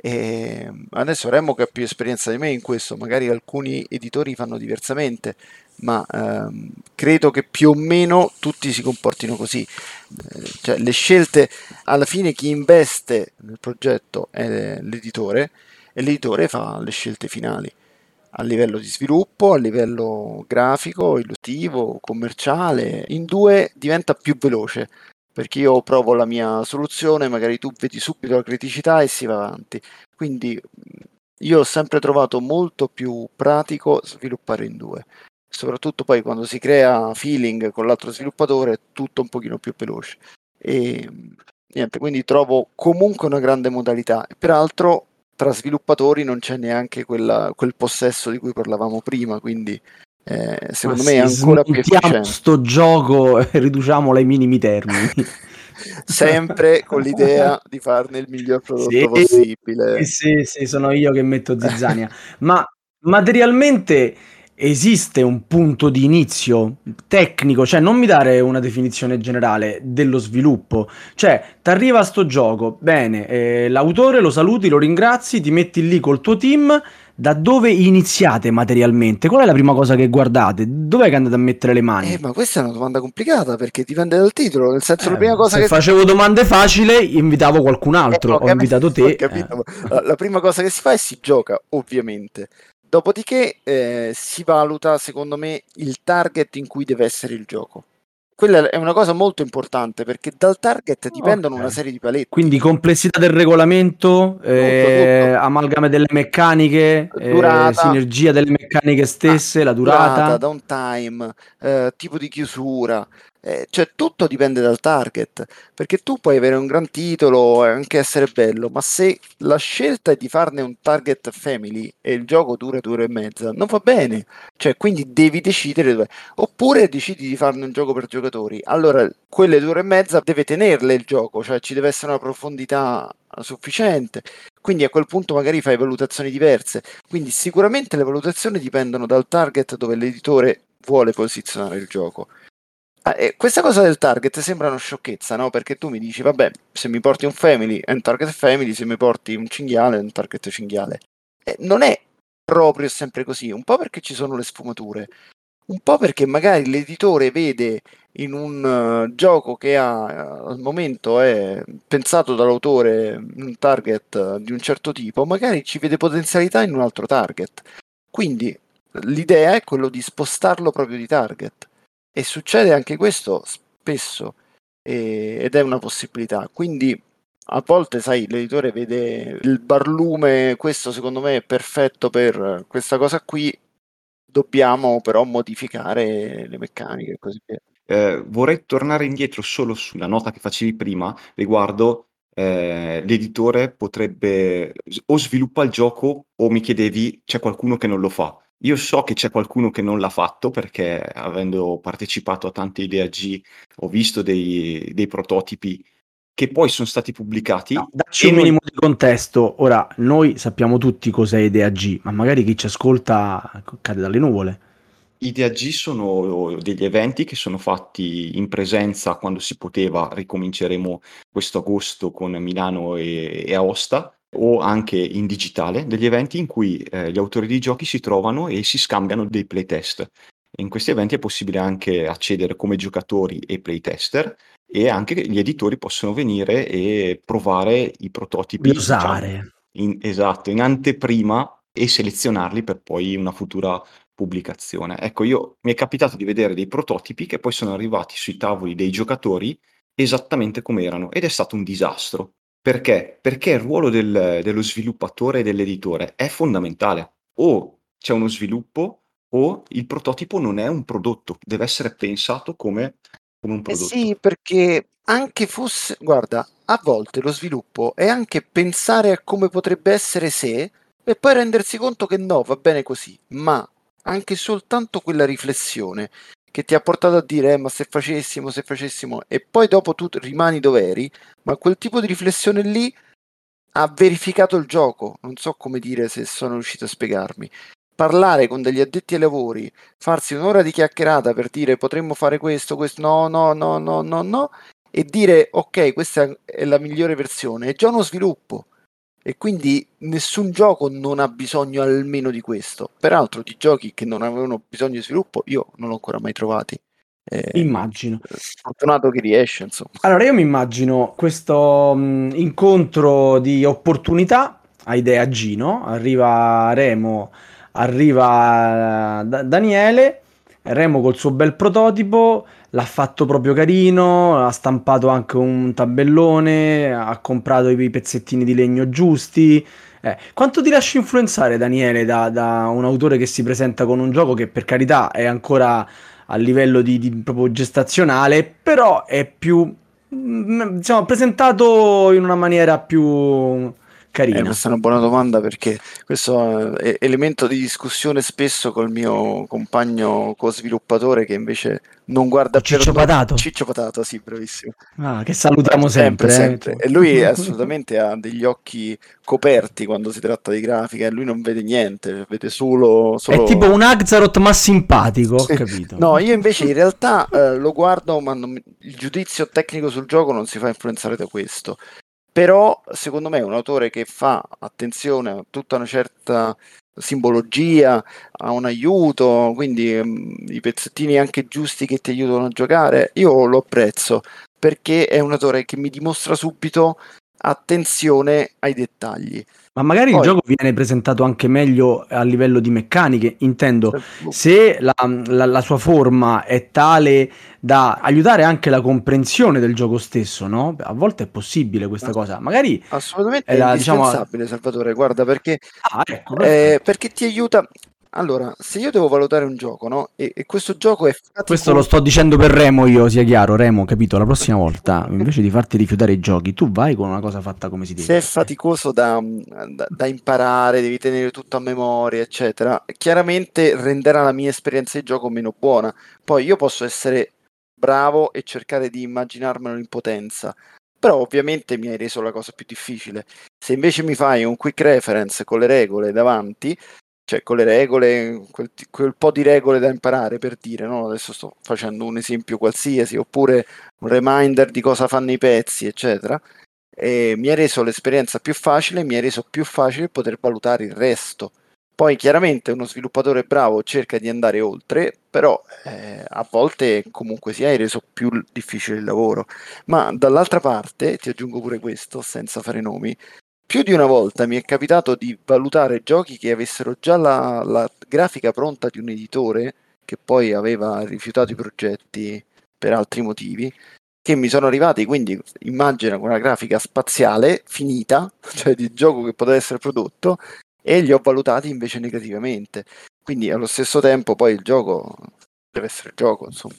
e adesso Remo che ha più esperienza di me in questo, magari alcuni editori fanno diversamente, ma ehm, credo che più o meno tutti si comportino così. Eh, cioè, le scelte, alla fine chi investe nel progetto è l'editore e l'editore fa le scelte finali a livello di sviluppo, a livello grafico, illustrativo, commerciale. In due diventa più veloce perché io provo la mia soluzione, magari tu vedi subito la criticità e si va avanti. Quindi io ho sempre trovato molto più pratico sviluppare in due. Soprattutto poi quando si crea feeling con l'altro sviluppatore è tutto un pochino più veloce. E niente, quindi trovo comunque una grande modalità. Peraltro tra sviluppatori non c'è neanche quella, quel possesso di cui parlavamo prima, quindi eh, secondo Ma me è ancora più efficiente. sto gioco e riduciamolo ai minimi termini. Sempre con l'idea di farne il miglior prodotto sì, possibile. Sì, sì, sono io che metto zizzania. Ma materialmente esiste un punto di inizio tecnico, cioè non mi dare una definizione generale dello sviluppo, cioè ti arriva sto gioco, bene, eh, l'autore lo saluti, lo ringrazi, ti metti lì col tuo team, da dove iniziate materialmente? Qual è la prima cosa che guardate? Dov'è che andate a mettere le mani? Eh, ma questa è una domanda complicata perché dipende dal titolo. Nel senso, eh, la prima cosa se che facevo domande facili, invitavo qualcun altro. Eh, ho, ho invitato te. Ho la, la prima cosa che si fa è si gioca, ovviamente. Dopodiché eh, si valuta, secondo me, il target in cui deve essere il gioco quella è una cosa molto importante perché dal target dipendono okay. una serie di paletti. Quindi complessità del regolamento, eh, amalgame delle meccaniche, eh, sinergia delle meccaniche stesse, ah, la durata, durata downtime, eh, tipo di chiusura. Eh, cioè tutto dipende dal target, perché tu puoi avere un gran titolo e anche essere bello, ma se la scelta è di farne un target family e il gioco dura due ore e mezza, non va bene. Cioè, quindi devi decidere dove. Oppure decidi di farne un gioco per giocatori. Allora, quelle due ore e mezza deve tenerle il gioco, cioè ci deve essere una profondità sufficiente. Quindi a quel punto magari fai valutazioni diverse. Quindi sicuramente le valutazioni dipendono dal target dove l'editore vuole posizionare il gioco. Ah, e questa cosa del target sembra una sciocchezza, no? Perché tu mi dici, vabbè, se mi porti un family è un target family, se mi porti un cinghiale è un target cinghiale. E non è proprio sempre così, un po' perché ci sono le sfumature, un po' perché magari l'editore vede in un uh, gioco che ha uh, al momento è pensato dall'autore un target uh, di un certo tipo, magari ci vede potenzialità in un altro target. Quindi l'idea è quello di spostarlo proprio di target. E succede anche questo spesso e, ed è una possibilità. Quindi a volte, sai, l'editore vede il barlume, questo secondo me è perfetto per questa cosa qui, dobbiamo però modificare le meccaniche e così via. Eh, vorrei tornare indietro solo sulla nota che facevi prima riguardo eh, l'editore potrebbe o sviluppa il gioco o mi chiedevi c'è qualcuno che non lo fa. Io so che c'è qualcuno che non l'ha fatto perché avendo partecipato a tante idee G ho visto dei, dei prototipi che poi sono stati pubblicati. No, dacci un minimo di contesto. Ora, noi sappiamo tutti cos'è Idea G, ma magari chi ci ascolta cade dalle nuvole. Idea G sono degli eventi che sono fatti in presenza quando si poteva, ricominceremo questo agosto con Milano e, e Aosta, o anche in digitale, degli eventi in cui eh, gli autori di giochi si trovano e si scambiano dei playtest. In questi eventi è possibile anche accedere come giocatori e playtester e anche gli editori possono venire e provare i prototipi. Usare. Diciamo, esatto, in anteprima e selezionarli per poi una futura pubblicazione. Ecco, io mi è capitato di vedere dei prototipi che poi sono arrivati sui tavoli dei giocatori esattamente come erano ed è stato un disastro perché? Perché il ruolo del dello sviluppatore e dell'editore è fondamentale. O c'è uno sviluppo o il prototipo non è un prodotto, deve essere pensato come, come un Eh prodotto. sì, perché anche fosse, guarda, a volte lo sviluppo è anche pensare a come potrebbe essere se e poi rendersi conto che no, va bene così, ma anche soltanto quella riflessione che ti ha portato a dire, eh, ma se facessimo, se facessimo, e poi dopo tu rimani dove eri, ma quel tipo di riflessione lì ha verificato il gioco, non so come dire se sono riuscito a spiegarmi. Parlare con degli addetti ai lavori, farsi un'ora di chiacchierata per dire potremmo fare questo, questo, no, no, no, no, no, no, e dire ok, questa è la migliore versione, è già uno sviluppo. E quindi nessun gioco non ha bisogno almeno di questo. Peraltro, di giochi che non avevano bisogno di sviluppo, io non l'ho ancora mai trovati. Eh, Immagino. Fortunato chi riesce, insomma. Allora, io mi immagino questo mh, incontro di opportunità a idea Gino, arriva Remo, arriva eh, Da- Daniele, Remo col suo bel prototipo, l'ha fatto proprio carino, ha stampato anche un tabellone, ha comprato i pezzettini di legno giusti. Eh, quanto ti lasci influenzare, Daniele, da, da un autore che si presenta con un gioco che per carità è ancora a livello di, di proprio gestazionale, però è più mm, diciamo presentato in una maniera più Eh, carina. questa è una buona domanda perché questo è elemento di discussione spesso col mio compagno co-sviluppatore che invece non guarda Ciccio per Patato? Ciccio Patato, sì, bravissimo. Ah, che salutiamo sempre, sempre, eh. E lui assolutamente ha degli occhi coperti quando si tratta di grafica e lui non vede niente, vede solo... solo... È tipo un Axaroth ma simpatico, ho Sì. capito. No, io invece in realtà eh, lo guardo, ma non il giudizio tecnico sul gioco non si fa influenzare da questo. Però, secondo me, è un autore che fa attenzione a tutta una certa simbologia, a un aiuto, quindi mm, i pezzettini anche giusti che ti aiutano a giocare, io lo apprezzo perché è un autore che mi dimostra subito attenzione ai dettagli. Ma magari Poi- il gioco viene presentato anche meglio a livello di meccaniche, intendo. Se la, la- la sua forma è tale da aiutare anche la comprensione del gioco stesso, no? A volte è possibile questa cosa. Magari. Assolutamente è la- diciamo- indispensabile, Salvatore, guarda, perché Ah, ecco, Eh, perché ti aiuta. Allora, se io devo valutare un gioco, no? E, e questo gioco è. Questo lo sto dicendo per Remo io, sia chiaro, Remo, capito? La prossima volta, invece di farti rifiutare i giochi, tu vai con una cosa fatta come si Se deve. è faticoso da, da- da imparare, devi tenere tutto a memoria, eccetera, chiaramente renderà la mia esperienza di gioco meno buona. Poi io posso essere bravo e cercare di immaginarmelo in potenza, però ovviamente mi hai reso la cosa più difficile. Se invece mi fai un quick reference con le regole davanti, cioè con le regole, quel, quel po' di regole da imparare per dire, no? Adesso sto facendo un esempio qualsiasi, oppure un reminder di cosa fanno i pezzi, eccetera e mi ha reso l'esperienza più facile, mi ha reso più facile poter valutare il resto. Poi chiaramente uno sviluppatore bravo cerca di andare oltre, però eh, a volte comunque si hai reso più difficile il lavoro. Ma dall'altra parte, ti aggiungo pure questo, senza fare nomi, più di una volta mi è capitato di valutare giochi che avessero già la, la grafica pronta di un editore che poi aveva rifiutato i progetti per altri motivi che mi sono arrivati, quindi immagina con una grafica spaziale finita, cioè di gioco che poteva essere prodotto, e li ho valutati invece negativamente. Quindi allo stesso tempo poi il gioco deve essere gioco, insomma.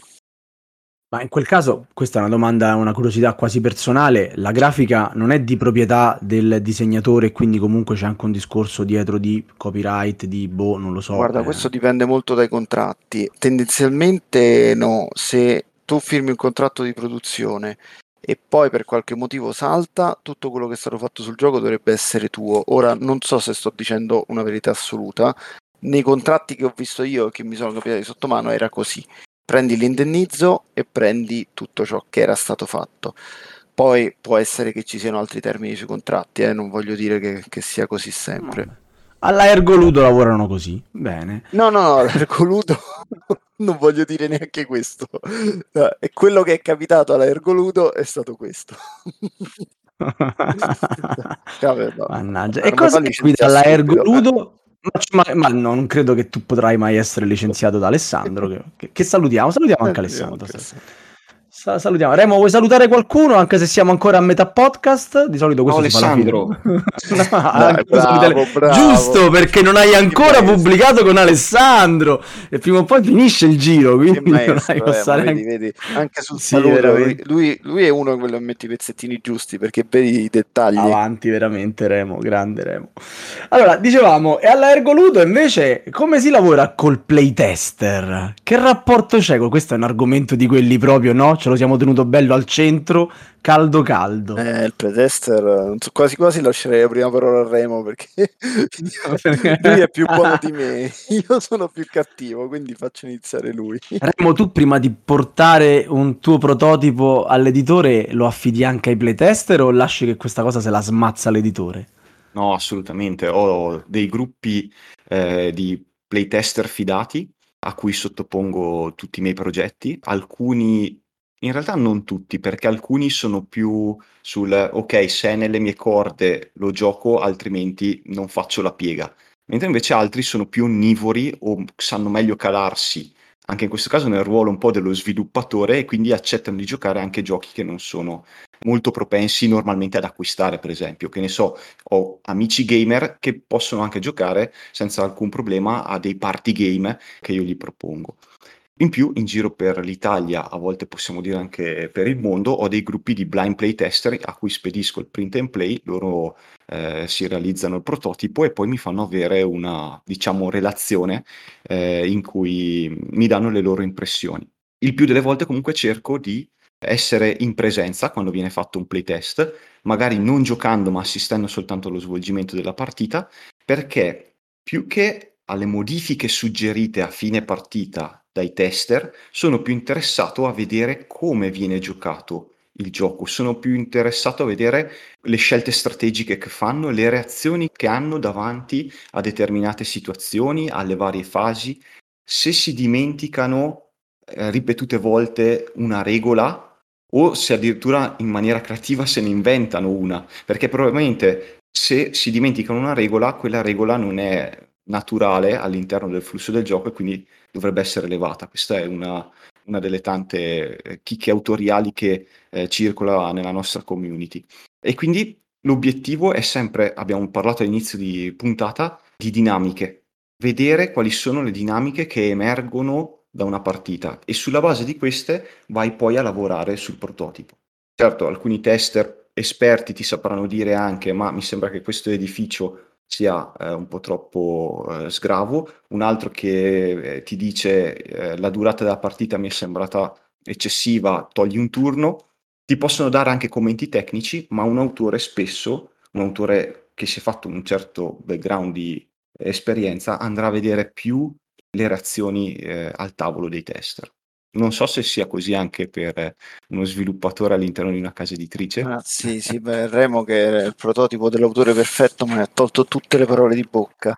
Ma in quel caso, questa è una domanda, una curiosità quasi personale, la grafica non è di proprietà del disegnatore, quindi comunque c'è anche un discorso dietro di copyright, di boh, non lo so. Guarda, eh. questo dipende molto dai contratti. Tendenzialmente no, se tu firmi un contratto di produzione e poi per qualche motivo salta, tutto quello che è stato fatto sul gioco dovrebbe essere tuo. Ora non so se sto dicendo una verità assoluta. Nei contratti che ho visto io e che mi sono capitati sotto mano era così. Prendi l'indennizzo e prendi tutto ciò che era stato fatto. Poi può essere che ci siano altri termini sui contratti, eh, non voglio dire che, che sia così sempre. Vabbè. Alla Ergoludo lavorano così, bene. No, no, no, l'ergoludo non voglio dire neanche questo. E quello che è capitato all'ergoludo è stato questo. Vabbè, no. Mannaggia. E cosa fa capita licenziare alla. Ergoludo? Ma, ma- ma no, non credo che tu potrai mai essere licenziato da Alessandro, che, che- che salutiamo, salutiamo anche Eh, Alessandro. Anche salutiamo. Remo, vuoi salutare qualcuno anche se siamo ancora a metà podcast? Di solito questo No. Alessandro. No, anche bravo, salutare- bravo. Giusto, perché non hai ancora pubblicato con Alessandro e prima o poi finisce il giro, quindi non maestro, hai eh, posso ma stare vedi, anche- vedi, anche sul Sì, saluto, lui, lui è uno di quelli che mette i pezzettini giusti perché vedi i dettagli. Avanti veramente Remo, grande Remo. Allora, dicevamo, e alla Ergoludo invece come si lavora col playtester? Che rapporto c'è? con- Questo è un argomento di quelli proprio, no? Ce lo siamo tenuto bello al centro, caldo caldo. Eh, il pretester, so, quasi quasi lascerei la prima parola a Remo perché lui è più buono di me, io sono più cattivo, quindi faccio iniziare lui. Remo, tu prima di portare un tuo prototipo all'editore lo affidi anche ai playtester o lasci che questa cosa se la smazza l'editore? No, assolutamente. Ho dei gruppi eh, di playtester fidati a cui sottopongo tutti i miei progetti. Alcuni, in realtà non tutti, perché alcuni sono più sul ok, se è nelle mie corde lo gioco, altrimenti non faccio la piega. Mentre invece altri sono più onnivori o sanno meglio calarsi, anche in questo caso nel ruolo un po' dello sviluppatore, e quindi accettano di giocare anche giochi che non sono molto propensi normalmente ad acquistare, per esempio. Che ne so, ho amici gamer che possono anche giocare senza alcun problema a dei party game che io gli propongo. In più, in giro per l'Italia, a volte possiamo dire anche per il mondo, ho dei gruppi di blind play tester a cui spedisco il print and play, loro eh, si realizzano il prototipo e poi mi fanno avere una, diciamo, relazione eh, in cui mi danno le loro impressioni. Il più delle volte comunque cerco di essere in presenza quando viene fatto un playtest, magari non giocando ma assistendo soltanto allo svolgimento della partita, perché più che alle modifiche suggerite a fine partita dai tester, sono più interessato a vedere come viene giocato il gioco, sono più interessato a vedere le scelte strategiche che fanno, le reazioni che hanno davanti a determinate situazioni, alle varie fasi. Se si dimenticano eh, ripetute volte una regola o se addirittura in maniera creativa se ne inventano una, perché probabilmente se si dimenticano una regola, quella regola non è naturale all'interno del flusso del gioco e quindi dovrebbe essere elevata. Questa è una, una delle tante eh, chicche autoriali che eh, circola nella nostra community. E quindi l'obiettivo è sempre, abbiamo parlato all'inizio di puntata, di dinamiche, vedere quali sono le dinamiche che emergono da una partita e sulla base di queste vai poi a lavorare sul prototipo. Certo, alcuni tester esperti ti sapranno dire anche ma mi sembra che questo edificio sia eh, un po' troppo eh, sgravo, un altro che eh, ti dice eh, la durata della partita mi è sembrata eccessiva, togli un turno, ti possono dare anche commenti tecnici, ma un autore spesso, un autore che si è fatto un certo background di esperienza, andrà a vedere più le reazioni eh, al tavolo dei tester. Non so se sia così anche per uno sviluppatore all'interno di una casa editrice. Ah, sì, sì, beh, Remo che è il prototipo dell'autore perfetto mi ha tolto tutte le parole di bocca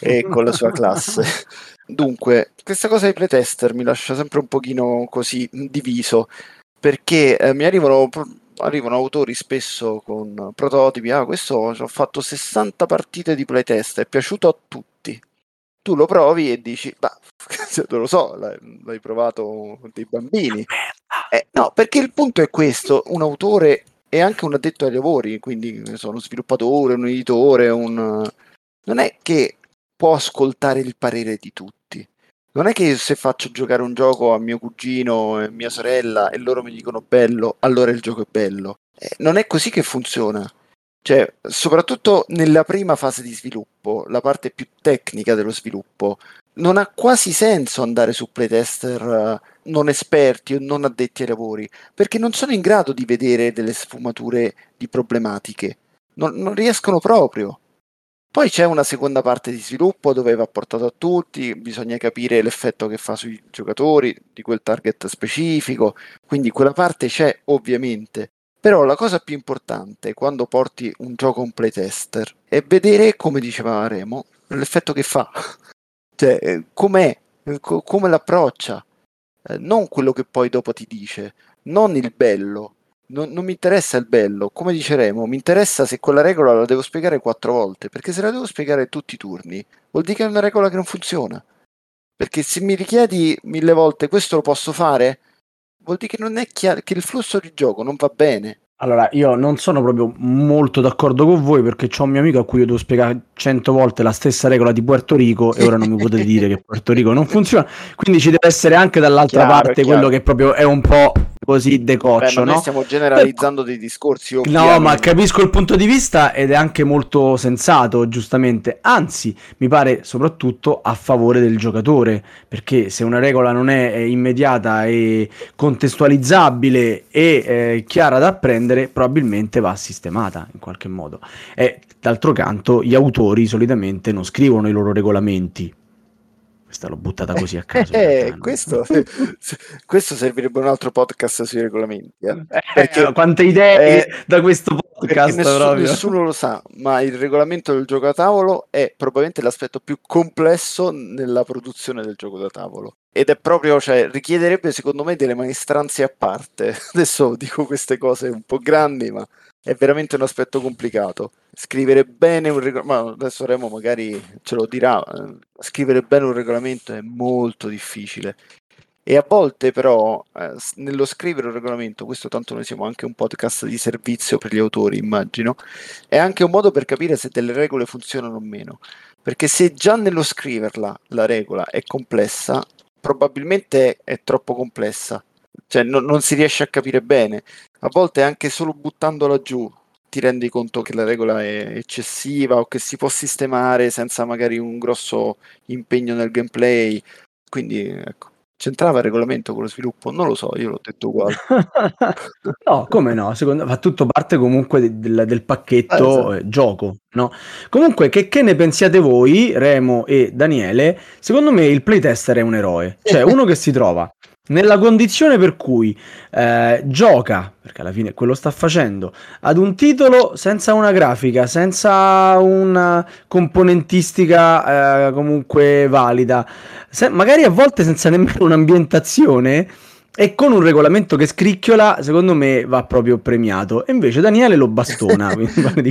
e con la sua classe. Dunque, questa cosa dei playtester mi lascia sempre un pochino così diviso perché eh, mi arrivano, arrivano autori spesso con prototipi, ah questo ho fatto 60 partite di playtest, è piaciuto a tutti. Tu lo provi e dici, ma non lo so, l'hai, l'hai provato con dei bambini. Eh, no, perché il punto è questo, un autore è anche un addetto ai lavori, quindi sono sviluppatore, un editore, un... non è che può ascoltare il parere di tutti. Non è che se faccio giocare un gioco a mio cugino e mia sorella e loro mi dicono bello, allora il gioco è bello. Eh, non è così che funziona. Cioè, soprattutto nella prima fase di sviluppo, la parte più tecnica dello sviluppo, non ha quasi senso andare su playtester uh, non esperti o non addetti ai lavori, perché non sono in grado di vedere delle sfumature di problematiche. Non, non riescono proprio. Poi c'è una seconda parte di sviluppo dove va portato a tutti, bisogna capire l'effetto che fa sui giocatori di quel target specifico, quindi quella parte c'è ovviamente. Però la cosa più importante quando porti un gioco a un playtester è vedere, come diceva Remo, l'effetto che fa. Cioè, com'è, co- come l'approccia, eh, non quello che poi dopo ti dice, non il bello. Non, non, mi interessa il bello, come diceremo, mi interessa se quella regola la devo spiegare quattro volte, perché se la devo spiegare tutti i turni, vuol dire che è una regola che non funziona. Perché se mi richiedi mille volte questo lo posso fare, vuol dire che non è chiaro, che il flusso di gioco non va bene. Allora, io non sono proprio molto d'accordo con voi perché c'ho un mio amico a cui io devo spiegare cento volte la stessa regola di Puerto Rico e ora non mi potete dire che Puerto Rico non funziona. Quindi ci deve essere anche dall'altra Chiaro, parte quello che proprio è un po' così Beh, decoccio, noi no? stiamo generalizzando dei discorsi. No, ovviamente. ma capisco il punto di vista ed è anche molto sensato, giustamente. Anzi, mi pare soprattutto a favore del giocatore, perché se una regola non è immediata e contestualizzabile e eh, chiara da apprendere, probabilmente va sistemata in qualche modo. E d'altro canto, gli autori solitamente non scrivono i loro regolamenti. Questa l'ho buttata così a caso. Eh, questo, questo servirebbe un altro podcast sui regolamenti. eh. Eh, Perché- quante idee eh, da questo Perché podcast nessuno, nessuno lo sa, ma il regolamento del gioco da tavolo è probabilmente l'aspetto più complesso nella produzione del gioco da tavolo. Ed è proprio, cioè, richiederebbe secondo me delle maestranze a parte. Adesso dico queste cose un po' grandi, ma è veramente un aspetto complicato. Scrivere bene un regolamento, adesso Remo magari ce lo dirà, eh, scrivere bene un regolamento è molto difficile. E a volte però, eh, nello scrivere un regolamento, questo tanto noi siamo anche un podcast di servizio per gli autori, immagino, è anche un modo per capire se delle regole funzionano o meno. Perché se già nello scriverla la regola è complessa, probabilmente è troppo complessa, cioè non, non si riesce a capire bene. A volte anche solo buttandola giù ti rendi conto che la regola è eccessiva o che si può sistemare senza magari un grosso impegno nel gameplay. Quindi ecco, c'entrava il regolamento con lo sviluppo? Non lo so, io l'ho detto uguale. no, come no? Secondo fa tutto parte comunque de- del, del Ah, pacchetto esatto. eh, gioco, no? Comunque, che, che ne pensiate voi, Remo e Daniele? Secondo me il playtester è un eroe, cioè uno che si trova nella condizione per cui eh, gioca, perché alla fine quello sta facendo, ad un titolo senza una grafica, senza una componentistica eh, comunque valida, se- magari a volte senza nemmeno un'ambientazione. E con un regolamento che scricchiola, secondo me va proprio premiato. E invece Daniele lo bastona.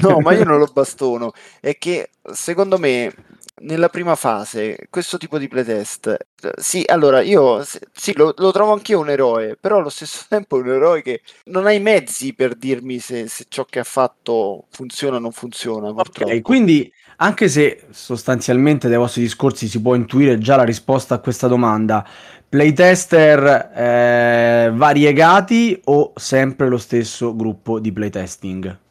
No, ma io non lo bastono. È che secondo me nella prima fase questo tipo di playtest, sì, allora io sì, lo, lo trovo anch'io un eroe, però allo stesso tempo è un eroe che non ha i mezzi per dirmi se, se ciò che ha fatto funziona o non funziona, purtroppo. Ok, quindi anche se sostanzialmente dai vostri discorsi si può intuire già la risposta a questa domanda, playtester eh, variegati o sempre lo stesso gruppo di playtesting?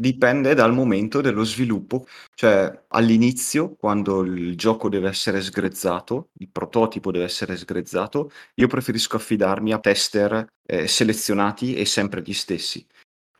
Dipende dal momento dello sviluppo, cioè all'inizio, quando il gioco deve essere sgrezzato, il prototipo deve essere sgrezzato, io preferisco affidarmi a tester eh, selezionati e sempre gli stessi.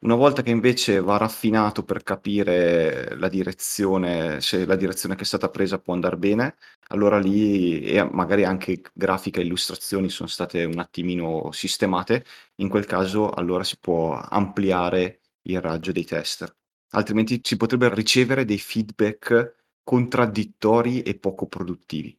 Una volta che invece va raffinato per capire la direzione, se la direzione che è stata presa può andare bene, allora lì e magari anche grafica e illustrazioni sono state un attimino sistemate, in quel caso allora si può ampliare il raggio dei tester. Altrimenti si potrebbero ricevere dei feedback contraddittori e poco produttivi.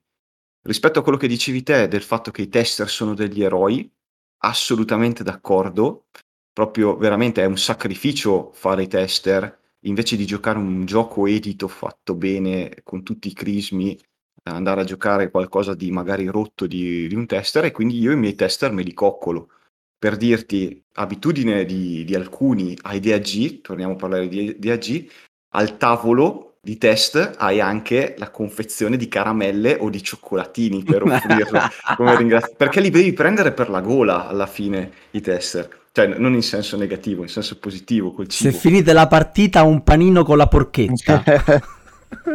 Rispetto a quello che dicevi te del fatto che i tester sono degli eroi, assolutamente d'accordo. Proprio veramente è un sacrificio fare i tester invece di giocare un gioco edito fatto bene con tutti i crismi, andare a giocare qualcosa di magari rotto di, di un tester e quindi io i miei tester me li coccolo per dirti, abitudine di, di alcuni a idea G, torniamo a parlare di idea G, al tavolo di test hai anche la confezione di caramelle o di cioccolatini per offrirlo come ringraziamento, perché li devi prendere per la gola alla fine i tester, cioè non in senso negativo, in senso positivo col Se cibo. finite la partita un panino con la porchetta.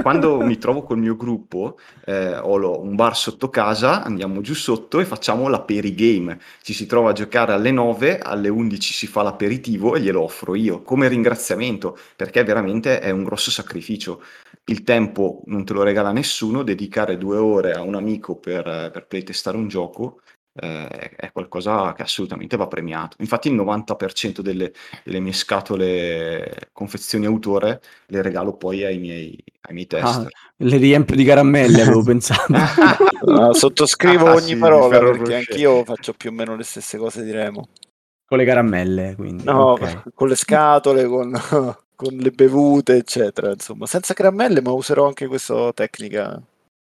Quando mi trovo col mio gruppo, eh, ho un bar sotto casa, andiamo giù sotto e facciamo l'aperigame. Ci si trova a giocare alle 9, alle 11 si fa l'aperitivo e glielo offro io come ringraziamento, perché veramente è un grosso sacrificio. Il tempo non te lo regala nessuno, dedicare due ore a un amico per, per playtestare un gioco eh, è qualcosa che assolutamente va premiato. Infatti il 90% delle, delle mie scatole confezioni autore le regalo poi ai miei, ai miei Ah, tester. le riempio di caramelle, avevo pensato. Ah, sottoscrivo Ah, ogni sì, parola perché Rocher. anch'io faccio più o meno le stesse cose di Remo. Con le caramelle, quindi. No, ok. con le scatole, con, con le bevute, eccetera. Insomma, senza caramelle, ma userò anche questa tecnica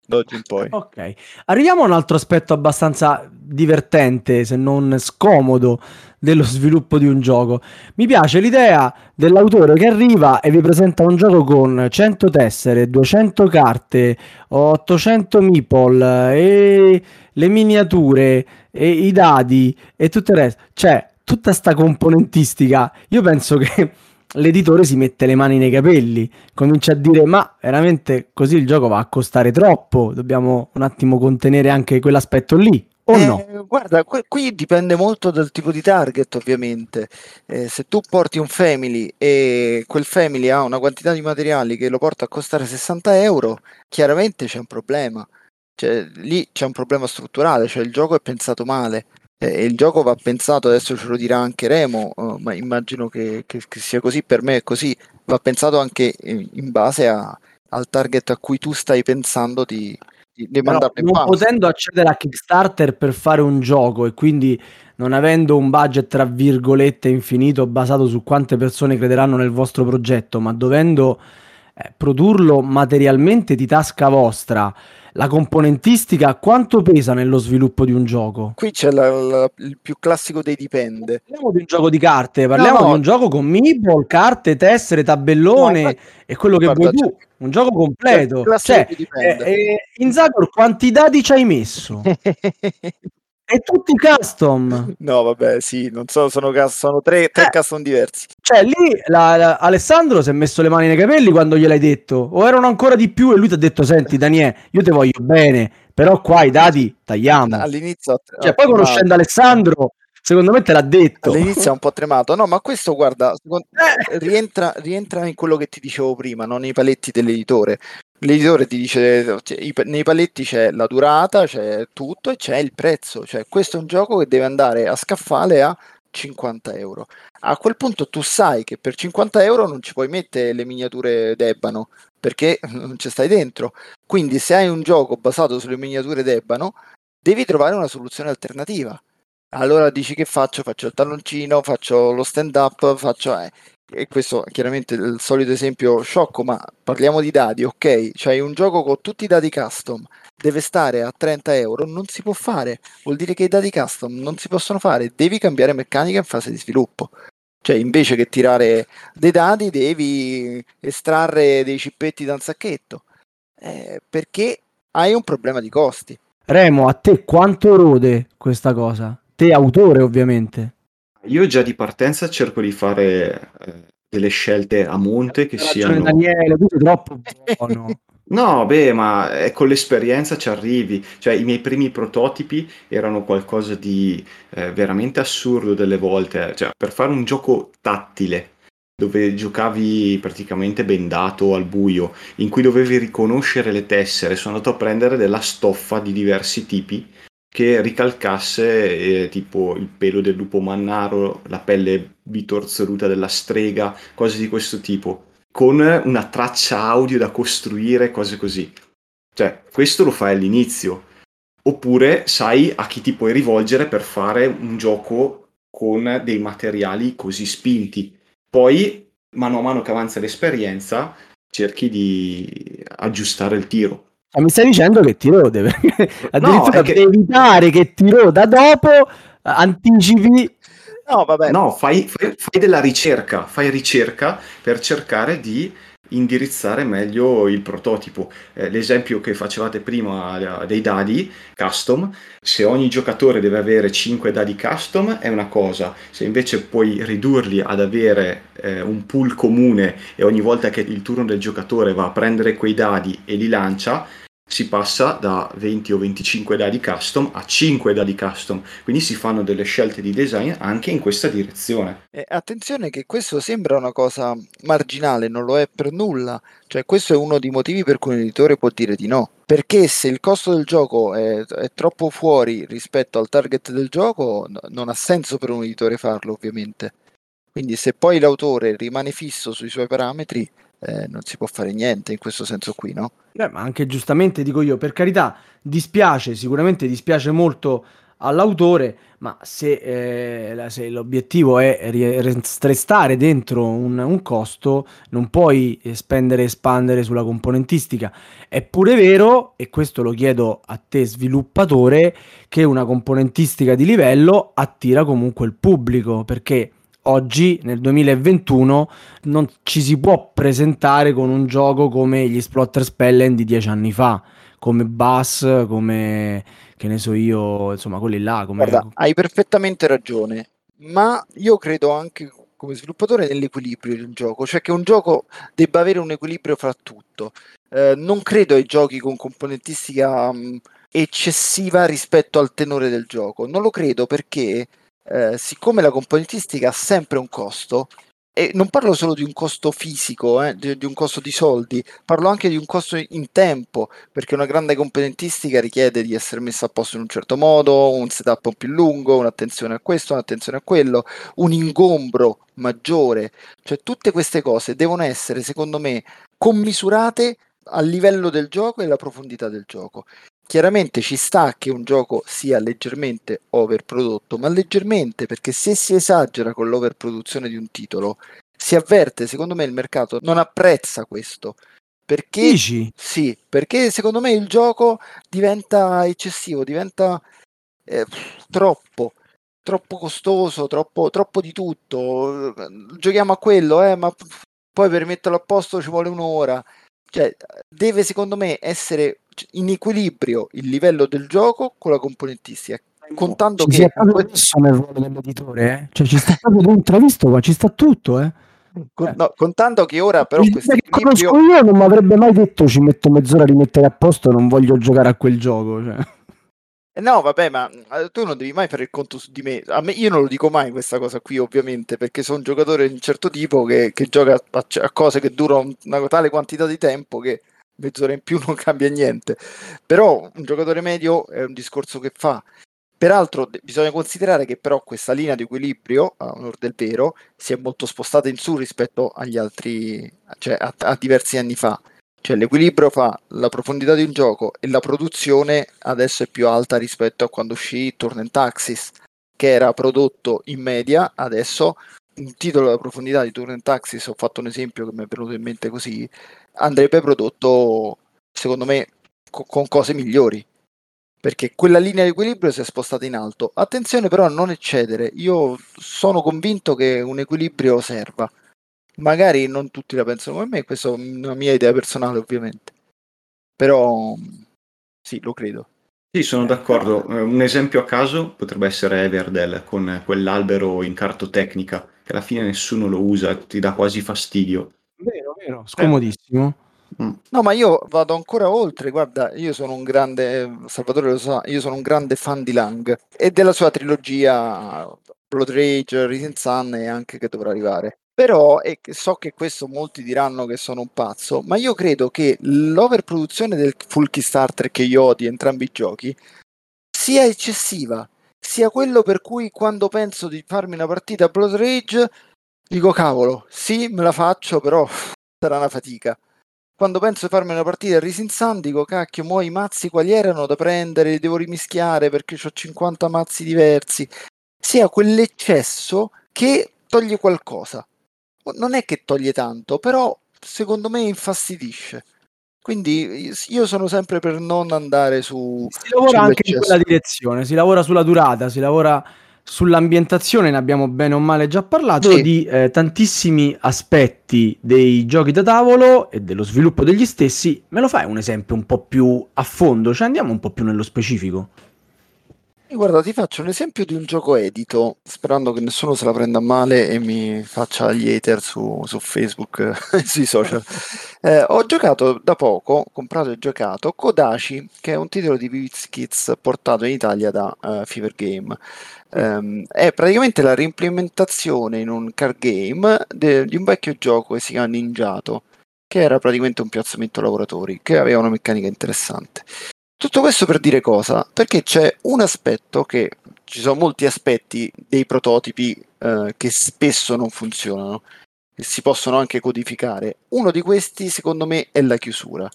d'oggi in poi. Ok, arriviamo a un altro aspetto abbastanza divertente, se non scomodo, dello sviluppo di un gioco. Mi piace l'idea dell'autore che arriva e vi presenta un gioco con 100 tessere, 200 carte, 800 meeple e le miniature e i dadi e tutto il resto. Cioè, tutta sta componentistica, io penso che l'editore si mette le mani nei capelli, comincia a dire ma veramente così il gioco va a costare troppo, dobbiamo un attimo contenere anche quell'aspetto lì. O Eh, no? guarda, que- qui dipende molto dal tipo di target, ovviamente. Eh, se tu porti un family e quel family ha una quantità di materiali che lo porta a costare 60 euro, chiaramente c'è un problema. Cioè, lì c'è un problema strutturale, cioè il gioco è pensato male. Eh, il gioco va pensato, adesso ce lo dirà anche Remo, eh, ma immagino che, che- che sia così, per me è così, va pensato anche in in base a- al target a cui tu stai pensando di, di, di mandarlo in non potendo accedere a Kickstarter per fare un gioco e quindi non avendo un budget tra virgolette infinito basato su quante persone crederanno nel vostro progetto, ma dovendo eh, produrlo materialmente di tasca vostra, la componentistica quanto pesa nello sviluppo di un gioco? Qui c'è la- la- il più classico dei dipende. Parliamo di un gioco di carte, parliamo No, no. di un gioco con meeple, carte, tessere, tabellone No, e quello che guarda, vuoi tu, un gioco completo. Cioè, eh, eh, in Zagor quanti dadi ci hai messo? E tutti custom. No, vabbè, sì, non so, sono, sono tre, tre Eh. custom diversi. Cioè, lì la- la- Alessandro si è messo le mani nei capelli quando gliel'hai detto, o erano ancora di più e lui ti ha detto: Senti, Daniele, io ti voglio bene, però qua i dati tagliamo. All'inizio, Cioè, poi tremato. conoscendo Alessandro, secondo me te l'ha detto. All'inizio è un po' tremato. No, ma questo, guarda, secondo- Eh. rientra, rientra in quello che ti dicevo prima, non nei paletti dell'editore. L'editore ti dice, cioè, nei paletti c'è la durata, c'è tutto e c'è il prezzo. Cioè, questo è un gioco che deve andare a scaffale a 50 euro. A quel punto tu sai che per 50 euro non ci puoi mettere le miniature d'ebano perché non ci stai dentro. Quindi se hai un gioco basato sulle miniature d'ebano, devi trovare una soluzione alternativa. Allora dici che faccio? Faccio il talloncino, faccio lo stand up, faccio... eh, e questo chiaramente è il solito esempio sciocco, ma parliamo di dadi, ok? C'hai un gioco con tutti i dadi custom, deve stare a 30 euro, non si può fare, vuol dire che i dadi custom non si possono fare, devi cambiare meccanica in fase di sviluppo. Cioè, invece che tirare dei dadi, devi estrarre dei cippetti da un sacchetto, eh, perché hai un problema di costi. Remo, a te quanto rode questa cosa? Te, autore, ovviamente. Io già di partenza cerco di fare eh, delle scelte a monte che siano... Daniele, tu sei troppo buono. No, beh, ma eh, con l'esperienza ci arrivi. Cioè, i miei primi prototipi erano qualcosa di eh, veramente assurdo delle volte. Cioè, per fare un gioco tattile, dove giocavi praticamente bendato al buio, in cui dovevi riconoscere le tessere, sono andato a prendere della stoffa di diversi tipi che ricalcasse eh, tipo il pelo del lupo mannaro, la pelle bitorzoluta della strega, cose di questo tipo con una traccia audio da costruire, cose così. Cioè, questo lo fai all'inizio. Oppure sai a chi ti puoi rivolgere per fare un gioco con dei materiali così spinti. Poi, mano a mano che avanza l'esperienza, cerchi di aggiustare il tiro. Ma mi stai dicendo che Tiro deve addirittura è che- per evitare che Tiro da dopo eh, anticipi No, vabbè, No, fai, fai- fai della ricerca, fai ricerca per cercare di indirizzare meglio il prototipo. Eh, l'esempio che facevate prima eh, dei dadi custom, se ogni giocatore deve avere 5 dadi custom è una cosa, se invece puoi ridurli ad avere eh, un pool comune e ogni volta che il turno del giocatore va a prendere quei dadi e li lancia, si passa da 20 o 25 dadi custom a 5 dadi custom, quindi si fanno delle scelte di design anche in questa direzione. Eh, attenzione che questo sembra una cosa marginale, non lo è per nulla. Cioè, questo è uno dei motivi per cui un editore può dire di no. Perché se il costo del gioco è, è troppo fuori rispetto al target del gioco, no- non ha senso per un editore farlo, ovviamente. Quindi se poi l'autore rimane fisso sui suoi parametri, eh, non si può fare niente in questo senso qui, no? Eh, ma anche giustamente dico io, per carità, dispiace, sicuramente dispiace molto all'autore, ma se, eh, se l'obiettivo è restare dentro un, un, costo, non puoi spendere e espandere sulla componentistica. È pure vero, e questo lo chiedo a te sviluppatore, che una componentistica di livello attira comunque il pubblico, perché oggi nel 2021 non ci si può presentare con un gioco come gli Splotter Spellen di dieci anni fa, come Bass, come che ne so io, insomma, quelli là. Come... Guarda, hai perfettamente ragione, ma io credo anche come sviluppatore nell'equilibrio di un gioco, cioè che un gioco debba avere un equilibrio fra tutto. Eh, non credo ai giochi con componentistica mh, eccessiva rispetto al tenore del gioco. Non lo credo perché eh, siccome la componentistica ha sempre un costo, e non parlo solo di un costo fisico, eh, di, di, un costo di soldi, parlo anche di un costo in tempo, perché una grande componentistica richiede di essere messa a posto in un certo modo, un setup un più lungo, un'attenzione a questo, un'attenzione a quello, un ingombro maggiore, cioè tutte queste cose devono essere, secondo me, commisurate al livello del gioco e alla profondità del gioco. Chiaramente ci sta che un gioco sia leggermente overprodotto, ma leggermente perché se si esagera con l'overproduzione di un titolo, si avverte, secondo me il mercato non apprezza questo. Perché, Dici? Sì, perché secondo me il gioco diventa eccessivo, diventa eh, troppo, troppo costoso, troppo, troppo di tutto. Giochiamo a quello, eh, ma poi per metterlo a posto ci vuole un'ora. Cioè, deve secondo me essere in equilibrio il livello del gioco con la componentistica. Contando ci che adesso nel ruolo dell'editore, eh? cioè ci sta proprio dentro, visto qua, ci sta tutto, eh. Con, eh. no, contando che ora però questo equilibrio... io non mi avrebbe mai detto ci metto mezz'ora a rimettere a posto non voglio giocare a quel gioco cioè. No, vabbè, ma eh, tu non devi mai fare il conto su di me. Me io non lo dico mai questa cosa qui, ovviamente, perché sono un giocatore di un certo tipo che, che gioca a, a, cose che durano una tale quantità di tempo che mezz'ora in più non cambia niente. Però un giocatore medio è un discorso che fa. Peraltro bisogna considerare che però questa linea di equilibrio, a onore del vero, si è molto spostata in su rispetto agli altri, cioè a, a diversi anni fa. Cioè l'equilibrio fa la profondità di un gioco e la produzione adesso è più alta rispetto a quando uscì Turn and Taxis, che era prodotto in media, adesso un titolo della profondità di Turn and Taxis, ho fatto un esempio che mi è venuto in mente così, andrebbe prodotto secondo me co- con cose migliori perché quella linea di equilibrio si è spostata in alto. Attenzione però a non eccedere io sono convinto che un equilibrio serva magari non tutti la pensano come me questa è una mia idea personale ovviamente però sì lo credo sì, sono d'accordo. Eh, un esempio a caso potrebbe essere Everdell con quell'albero in cartotecnica, che alla fine nessuno lo usa, ti dà quasi fastidio. Vero, vero, scomodissimo. Mm. No, ma io vado ancora oltre. Guarda, io sono un grande, Salvatore lo sa, io sono un grande fan di Lang e della sua trilogia Blood Rage, Rising Sun e anche che dovrà arrivare. Però, e so che questo molti diranno che sono un pazzo, ma io credo che l'overproduzione del full Kickstarter che io ho di entrambi i giochi sia eccessiva, sia quello per cui quando penso di farmi una partita a Blood Rage dico cavolo, sì, me la faccio, però sarà una fatica. Quando penso di farmi una partita a Rising Sun dico cacchio, mo i mazzi quali erano da prendere, li devo rimischiare perché ho 50 mazzi diversi. Sia quell'eccesso che toglie qualcosa. Non è che toglie tanto, però secondo me infastidisce. Quindi io sono sempre per non andare su. Si lavora anche in quella direzione, si lavora sulla durata, si lavora Sull'ambientazione ne abbiamo bene o male già parlato, sì. di eh, tantissimi aspetti dei giochi da tavolo e dello sviluppo degli stessi. Me lo fai un esempio un po' più a fondo? Cioè andiamo un po' più nello specifico. Guarda, ti faccio un esempio di un gioco edito, sperando che nessuno se la prenda male e mi faccia gli hater su, su Facebook e sui social. Eh, ho giocato da poco, comprato e giocato Kodachi, che è un titolo di Kids portato in Italia da uh, Fever Game. Um, è praticamente la reimplementazione in un card game de- di un vecchio gioco che si chiama Ninjato, che era praticamente un piazzamento lavoratori, che aveva una meccanica interessante. Tutto questo per dire cosa? Perché c'è un aspetto che ci sono molti aspetti dei prototipi eh, che spesso non funzionano e si possono anche codificare. Uno di questi, secondo me, è la chiusura.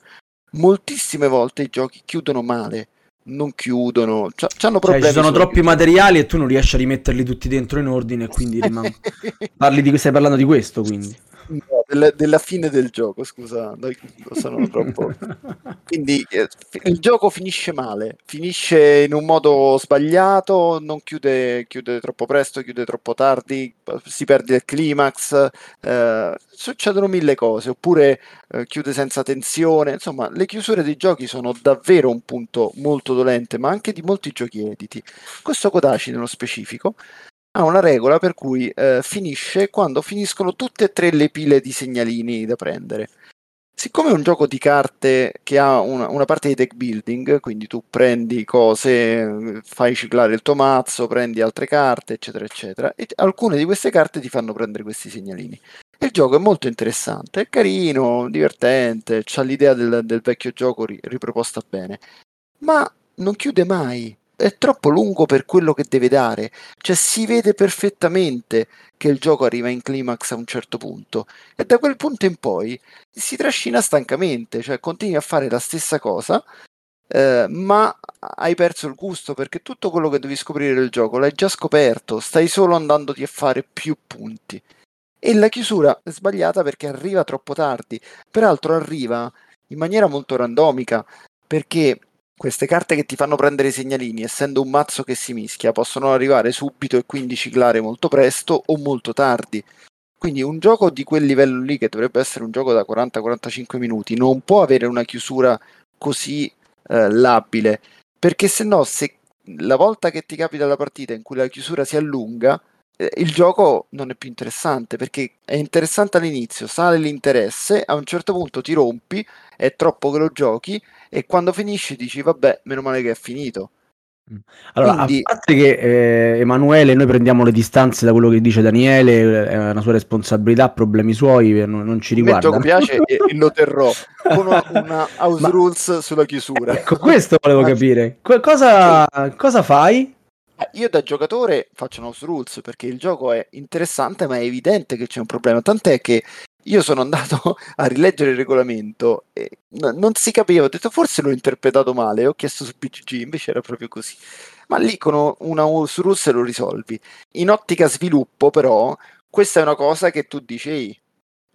Moltissime volte i giochi chiudono male non chiudono, c'hanno Cioè, problemi. ci sono troppi chiusura. materiali e tu non riesci a rimetterli tutti dentro in ordine e quindi riman- Parli di... stai parlando di questo, quindi. No, della, della fine del gioco, scusa, no, sono troppo... Quindi eh, il gioco finisce male, finisce in un modo sbagliato, non chiude, chiude troppo presto, chiude troppo tardi, si perde il climax, eh, succedono mille cose, oppure eh, chiude senza tensione, insomma le chiusure dei giochi sono davvero un punto molto dolente, ma anche di molti giochi editi. Questo Kodachi nello specifico ha una regola per cui eh, finisce quando finiscono tutte e tre le pile di segnalini da prendere. Siccome è un gioco di carte che ha una, una parte di deck building, quindi tu prendi cose, fai ciclare il tuo mazzo, prendi altre carte, eccetera, eccetera, e alcune di queste carte ti fanno prendere questi segnalini. Il gioco è molto interessante, è carino, divertente, c'ha l'idea del, del vecchio gioco ri- riproposta bene, ma non chiude mai. È troppo lungo per quello che deve dare. Cioè, si vede perfettamente che il gioco arriva in climax a un certo punto. E da quel punto in poi si trascina stancamente, cioè continui a fare la stessa cosa, eh, ma hai perso il gusto perché tutto quello che devi scoprire del gioco l'hai già scoperto, stai solo andandoti a fare più punti. E la chiusura è sbagliata perché arriva troppo tardi. Peraltro arriva in maniera molto randomica, perché queste carte che ti fanno prendere i segnalini, essendo un mazzo che si mischia, possono arrivare subito e quindi ciclare molto presto o molto tardi. Quindi un gioco di quel livello lì, che dovrebbe essere un gioco da 40-45 minuti, non può avere una chiusura così eh, labile, perché se no, se la volta che ti capita la partita in cui la chiusura si allunga, il gioco non è più interessante, perché è interessante all'inizio, sale l'interesse, a un certo punto ti rompi, è troppo che lo giochi, e quando finisci dici, vabbè, meno male che è finito. Allora, Quindi- a parte che eh, Emanuele, noi prendiamo le distanze da quello che dice Daniele, è una sua responsabilità, problemi suoi, eh, non, non ci A me il gioco riguardano. piace e, e lo terrò con una, una house Ma- rules sulla chiusura. Ecco, questo volevo capire. Que- cosa, cosa fai? Eh, Io da giocatore faccio un house rules perché il gioco è interessante, ma è evidente che c'è un problema. Tant'è che io sono andato a rileggere il regolamento e n- non si capiva. Ho detto forse l'ho interpretato male. Ho chiesto su BGG, invece era proprio così. Ma lì con una rules lo risolvi. In ottica sviluppo, però, questa è una cosa che tu dici.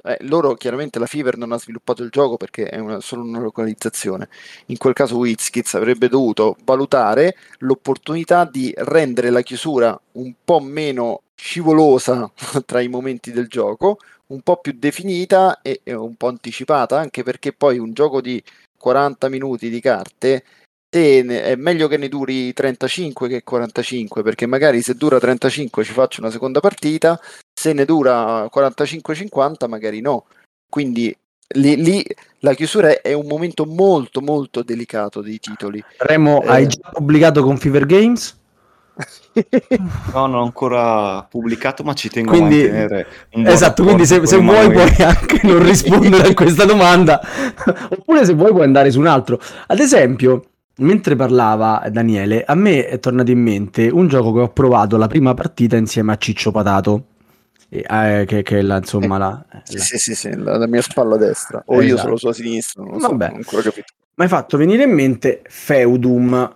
"Ehi, eh, loro chiaramente la Fever non ha sviluppato il gioco perché è una- solo una localizzazione. In quel caso WizKids avrebbe dovuto valutare l'opportunità di rendere la chiusura un po' meno scivolosa tra i momenti del gioco, un po' più definita e, e un po' anticipata, anche perché poi un gioco di 40 minuti di carte te ne- è meglio che ne duri 35 che 45, perché magari se dura 35 ci faccio una seconda partita, se ne dura 45-50 magari no. Quindi lì, lì la chiusura è un momento molto molto delicato dei titoli. Remo, Eh. hai già pubblicato con Fever Games? No, non ho ancora pubblicato, ma ci tengo Quindi- a mantenere un buon Esatto, quindi se, se vuoi puoi anche non rispondere a questa domanda, oppure se vuoi puoi andare su un altro. Ad esempio, mentre parlava Daniele, a me è tornato in mente un gioco che ho provato la prima partita insieme a Ciccio Patato, eh, che, che è la, insomma la, Sì, la- sì, sì, sì, la, la mia spalla destra. O io Esatto. solo sulla sinistra, non lo so, Vabbè. non ho capito. mi hai fatto venire in mente Feudum.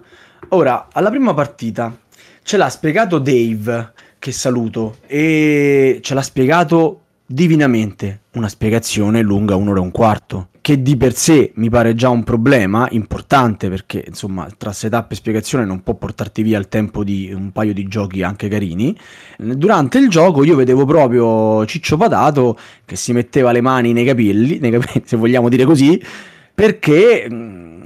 Ora, alla prima partita ce l'ha spiegato Dave, che saluto, e ce l'ha spiegato divinamente. Una spiegazione lunga un'ora e un quarto, che di per sé mi pare già un problema importante perché insomma tra setup e spiegazione non può portarti via il tempo di un paio di giochi anche carini. Durante il gioco io vedevo proprio Ciccio Patato che si metteva le mani nei capelli, se vogliamo dire così, perché mh,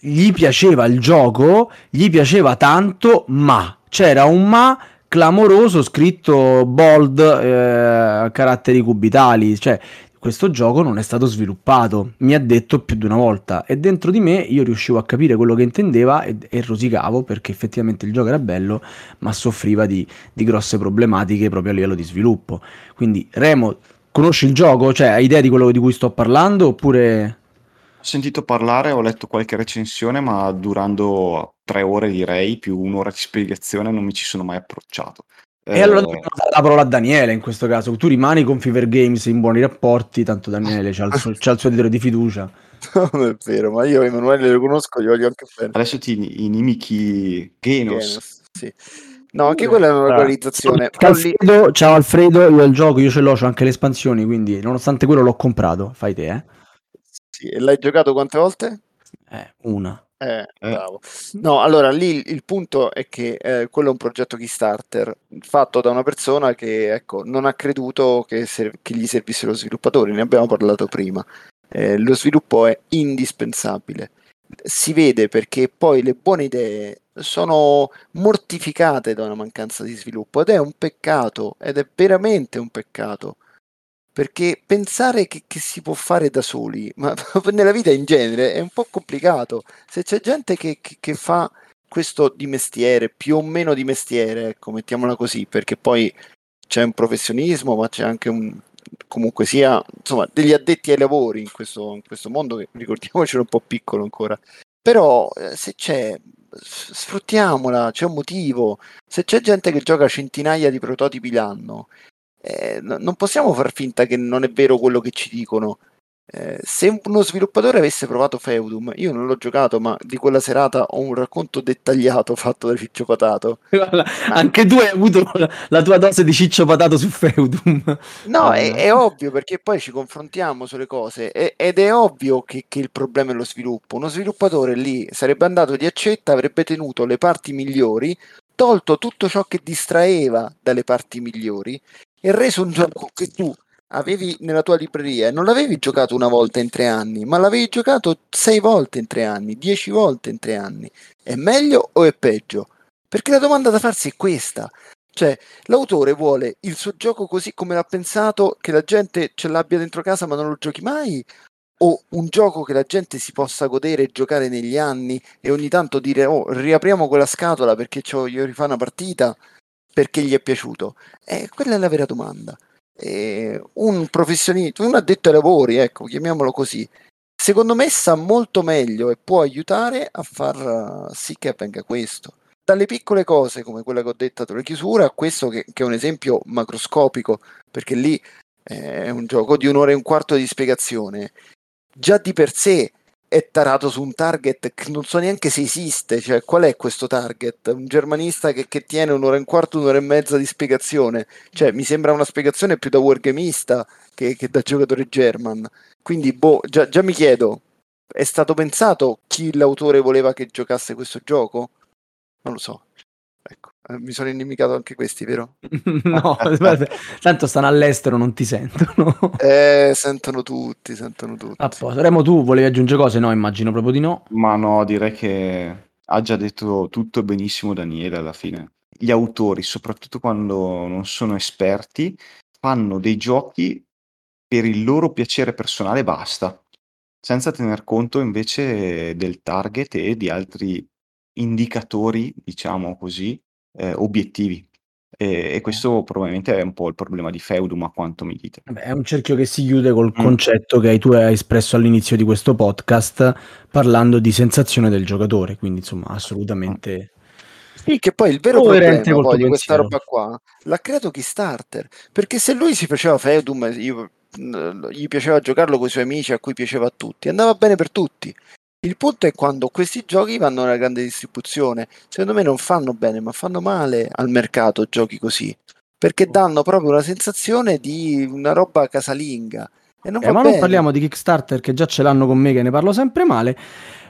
gli piaceva il gioco, gli piaceva tanto, ma c'era un ma clamoroso scritto bold eh, caratteri cubitali, cioè questo gioco non è stato sviluppato, mi ha detto più di una volta e dentro di me io riuscivo a capire quello che intendeva e, e rosicavo perché effettivamente il gioco era bello ma soffriva di, di grosse problematiche proprio a livello di sviluppo. Quindi Remo, conosci il gioco? Cioè hai idea di quello di cui sto parlando oppure... Ho sentito parlare, ho letto qualche recensione, ma durando tre ore direi, più un'ora di spiegazione, non mi ci sono mai approcciato. E allora Eh, dobbiamo dare la parola a Daniele in questo caso. Tu rimani con Fever Games in buoni rapporti, tanto Daniele c'ha il suo, c'ha il suo editore di fiducia. non è vero, ma io Emanuele lo conosco, gli voglio anche bene. Adesso ti inimichi Genos. Genos, sì. No, anche quella è una Ah. localizzazione. Lì- Alfredo, ciao Alfredo, io il gioco, io ce l'ho, c'ho anche le espansioni, quindi nonostante quello l'ho comprato, fai te, eh? sì, e l'hai giocato quante volte? Eh, una. Eh, bravo. No, allora lì il, punto è che eh, quello è un progetto Kickstarter fatto da una persona che ecco, non ha creduto che, ser- che gli servissero lo sviluppatori, ne abbiamo parlato prima. Eh, lo sviluppo è indispensabile. Si vede perché poi le buone idee sono mortificate da una mancanza di sviluppo ed è un peccato, ed è veramente un peccato. Perché pensare che, che si può fare da soli, ma nella vita in genere è un po' complicato. Se c'è gente che, che- che fa questo di mestiere, più o meno di mestiere, ecco, mettiamola così, perché poi c'è un professionismo, ma c'è anche un comunque sia, insomma, degli addetti ai lavori in questo, in questo mondo che ricordiamocelo un po' piccolo ancora. Però eh, se c'è, sfruttiamola, c'è un motivo. Se c'è gente che gioca centinaia di prototipi l'anno, eh, no- non possiamo far finta che non è vero quello che ci dicono. Eh, se uno sviluppatore avesse provato Feudum, io non l'ho giocato, ma di quella serata ho un racconto dettagliato fatto da Ciccio Patato. Guarda, Anche tu hai avuto la, tua dose di ciccio patato su Feudum. No, Eh, è, è ovvio perché poi ci confrontiamo sulle cose e- ed è ovvio che, che il problema è lo sviluppo. Uno sviluppatore lì sarebbe andato di accetta, avrebbe tenuto le parti migliori, tolto tutto ciò che distraeva dalle parti migliori e reso un gioco che tu avevi nella tua libreria e non l'avevi giocato una volta in tre anni, ma l'avevi giocato sei volte in tre anni, dieci volte in tre anni. È meglio o è peggio? Perché la domanda da farsi è questa. Cioè, l'autore vuole il suo gioco così come l'ha pensato, che la gente ce l'abbia dentro casa ma non lo giochi mai? O un gioco che la gente si possa godere e giocare negli anni e ogni tanto dire, oh, riapriamo quella scatola perché c'ho- io rifare una partita perché gli è piaciuto? Eh, quella è la vera domanda. Eh, un professionista, un addetto ai lavori, ecco, chiamiamolo così, secondo me sa molto meglio e può aiutare a far eh, sì che avvenga questo. Dalle piccole cose come quella che ho detto sulla chiusura a questo che, che è un esempio macroscopico, perché lì eh, è un gioco di un'ora e un quarto di spiegazione, già di per sé è tarato su un target che non so neanche se esiste, cioè qual è questo target? Un germanista che, che tiene un'ora e un quarto, un'ora e mezza di spiegazione, cioè mi sembra una spiegazione più da wargamista che, che da giocatore German. Quindi, boh, già, già mi chiedo, è stato pensato chi l'autore voleva che giocasse questo gioco? Non lo so. Ecco, eh, mi sono inimicato anche questi, vero? no, guarda, tanto stanno all'estero, non ti sentono. Eh, sentono tutti, sentono tutti. A posto. Remo, tu volevi aggiungere cose? No, immagino proprio di no. Ma no, direi che ha già detto tutto benissimo Daniele alla fine. Gli autori, soprattutto quando non sono esperti, fanno dei giochi per il loro piacere personale e basta, senza tener conto invece del target e di altri indicatori, diciamo così, eh, obiettivi. E, e questo probabilmente è un po' il problema di Feudum, a quanto mi dite. Vabbè, è un cerchio che si chiude col Mm. concetto che tu hai espresso all'inizio di questo podcast parlando di sensazione del giocatore, quindi insomma assolutamente... Sì, che poi il vero Coerente problema col poi tuo di questa pensiero. roba qua l'ha creato Kickstarter, perché se lui si faceva Feudum, io- mh, gli piaceva giocarlo con i suoi amici, a cui piaceva a tutti, andava bene per tutti. Il punto è quando questi giochi vanno nella grande distribuzione, secondo me non fanno bene, ma fanno male al mercato giochi così, perché danno proprio una sensazione di una roba casalinga. E non Eh, ma non bene. parliamo di Kickstarter che già ce l'hanno con me che ne parlo sempre male.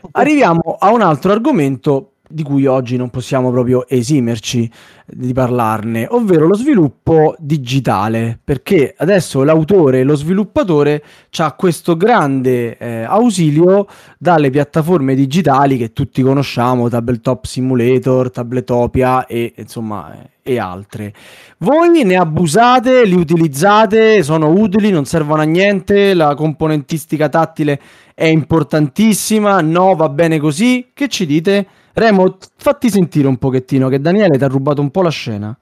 Arriviamo a un altro argomento di cui oggi non possiamo proprio esimerci di parlarne, ovvero lo sviluppo digitale, perché adesso l'autore lo sviluppatore ha questo grande eh, ausilio dalle piattaforme digitali che tutti conosciamo, Tabletop Simulator, Tabletopia e insomma e altre. Voi ne abusate, li utilizzate, sono utili, non servono a niente, la componentistica tattile è importantissima, no, va bene così. Che ci dite? Remo, fatti sentire un pochettino che Daniele ti ha rubato un po' la scena.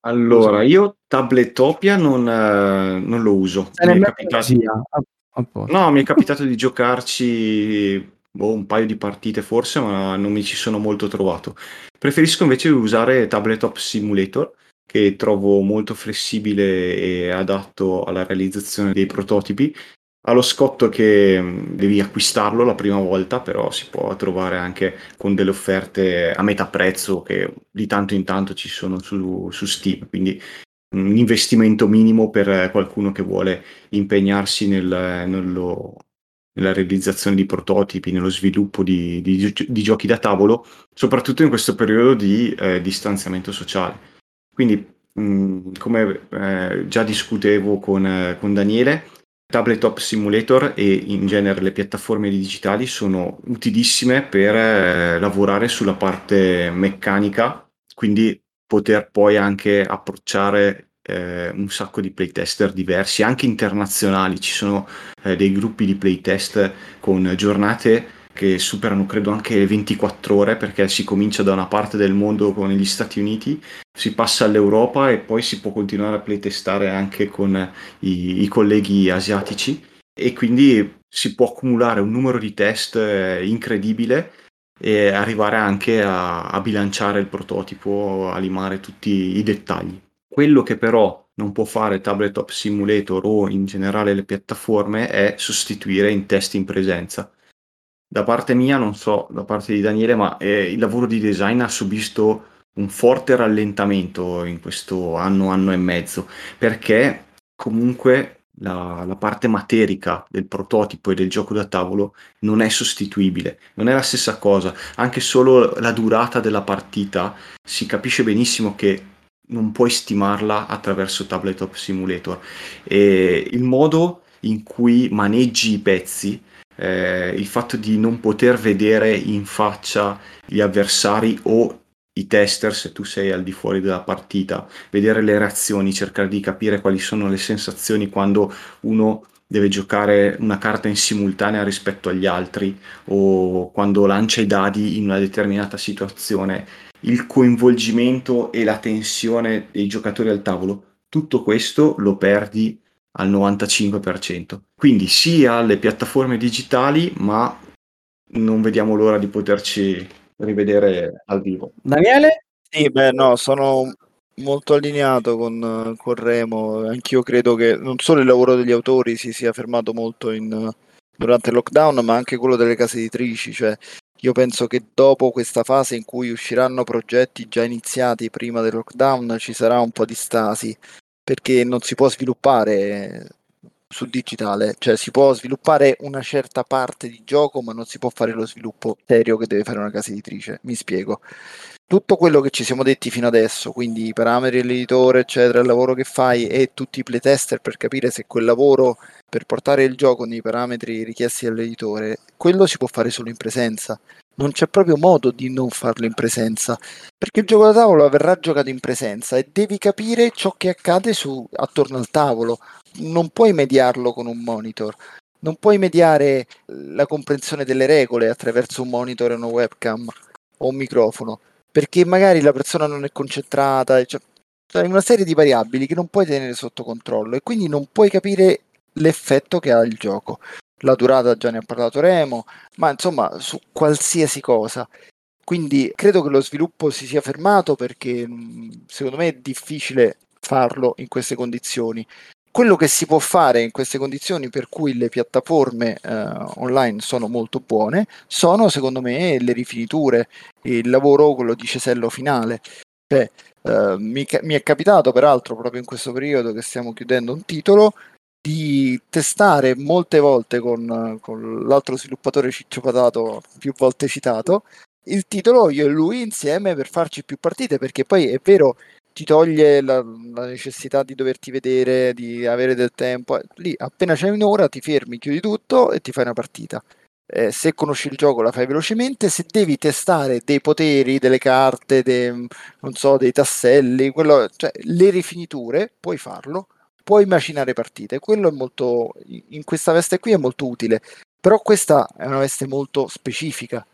Allora, io Tabletopia non, eh, non lo uso. Mi capitato-. A- a. No, mi è capitato di giocarci boh, un paio di partite forse, ma non mi ci sono molto trovato. Preferisco invece usare Tabletop Simulator, che trovo molto flessibile e adatto alla realizzazione dei prototipi ha lo scotto che mh, devi acquistarlo la prima volta, però si può trovare anche con delle offerte a metà prezzo che di tanto in tanto ci sono su, su Steam, quindi un investimento minimo per qualcuno che vuole impegnarsi nel, nello, nella realizzazione di prototipi, nello sviluppo di, di, di, giochi da tavolo, soprattutto in questo periodo di eh, distanziamento sociale. Quindi, mh, come eh, già discutevo con, eh, con Daniele, Tabletop Simulator e in genere le piattaforme digitali sono utilissime per eh, lavorare sulla parte meccanica, quindi poter poi anche approcciare eh, un sacco di playtester diversi, anche internazionali. Ci sono eh, dei gruppi di playtest con giornate che superano credo anche le 24 ore perché si comincia da una parte del mondo con gli Stati Uniti, si passa all'Europa e poi si può continuare a playtestare anche con i, i colleghi asiatici e quindi si può accumulare un numero di test eh, incredibile e arrivare anche a, a bilanciare il prototipo, a limare tutti i dettagli. Quello che però non può fare Tabletop Simulator o in generale le piattaforme è sostituire in test in presenza da parte mia, non so, da parte di Daniele, ma eh, il lavoro di design ha subito un forte rallentamento in questo anno, anno e mezzo, perché comunque la, la, parte materica del prototipo e del gioco da tavolo non è sostituibile, non è la stessa cosa, anche solo la durata della partita si capisce benissimo che non puoi stimarla attraverso Tabletop Simulator. E il modo in cui maneggi i pezzi eh, il fatto di non poter vedere in faccia gli avversari o i tester se tu sei al di fuori della partita, vedere le reazioni, cercare di capire quali sono le sensazioni quando uno deve giocare una carta in simultanea rispetto agli altri o quando lancia i dadi in una determinata situazione, il coinvolgimento e la tensione dei giocatori al tavolo, tutto questo lo perdi al 95%. Quindi sia alle piattaforme digitali, ma non vediamo l'ora di poterci rivedere al vivo. Daniele? Sì, beh, no, sono molto allineato con, con Remo. Anch'io credo che non solo il lavoro degli autori si sia fermato molto in, durante il lockdown, ma anche quello delle case editrici. Cioè, io penso che dopo questa fase in cui usciranno progetti già iniziati prima del lockdown ci sarà un po' di stasi perché non si può sviluppare sul digitale, cioè si può sviluppare una certa parte di gioco, ma non si può fare lo sviluppo serio che deve fare una casa editrice. Mi spiego. Tutto quello che ci siamo detti fino adesso, quindi i parametri dell'editore, eccetera, il lavoro che fai e tutti i playtester per capire se quel lavoro per portare il gioco nei parametri richiesti dall'editore, quello si può fare solo in presenza non c'è proprio modo di non farlo in presenza, perché il gioco da tavolo verrà giocato in presenza e devi capire ciò che accade su, attorno al tavolo, non puoi mediarlo con un monitor, non puoi mediare la comprensione delle regole attraverso un monitor e una webcam o un microfono, perché magari la persona non è concentrata, cioè, cioè una serie di variabili che non puoi tenere sotto controllo e quindi non puoi capire l'effetto che ha il gioco la durata già ne ha parlato Remo, ma insomma su qualsiasi cosa. Quindi credo che lo sviluppo si sia fermato perché secondo me è difficile farlo in queste condizioni. Quello che si può fare in queste condizioni per cui le piattaforme eh, online sono molto buone sono secondo me le rifiniture, il lavoro, quello di cesello finale. Cioè, eh, mi, mi è capitato peraltro proprio in questo periodo che stiamo chiudendo un titolo di testare molte volte con, con l'altro sviluppatore Ciccio Patato, più volte citato, il titolo io e lui insieme per farci più partite, perché poi è vero, ti toglie la, la necessità di doverti vedere, di avere del tempo. Lì appena c'è un'ora ti fermi, chiudi tutto e ti fai una partita. Eh, se conosci il gioco la fai velocemente, se devi testare dei poteri, delle carte, dei, so, dei tasselli, quello, cioè, le rifiniture, puoi farlo puoi macinare partite. Quello è molto, in questa veste qui è molto utile, però questa è una veste molto specifica,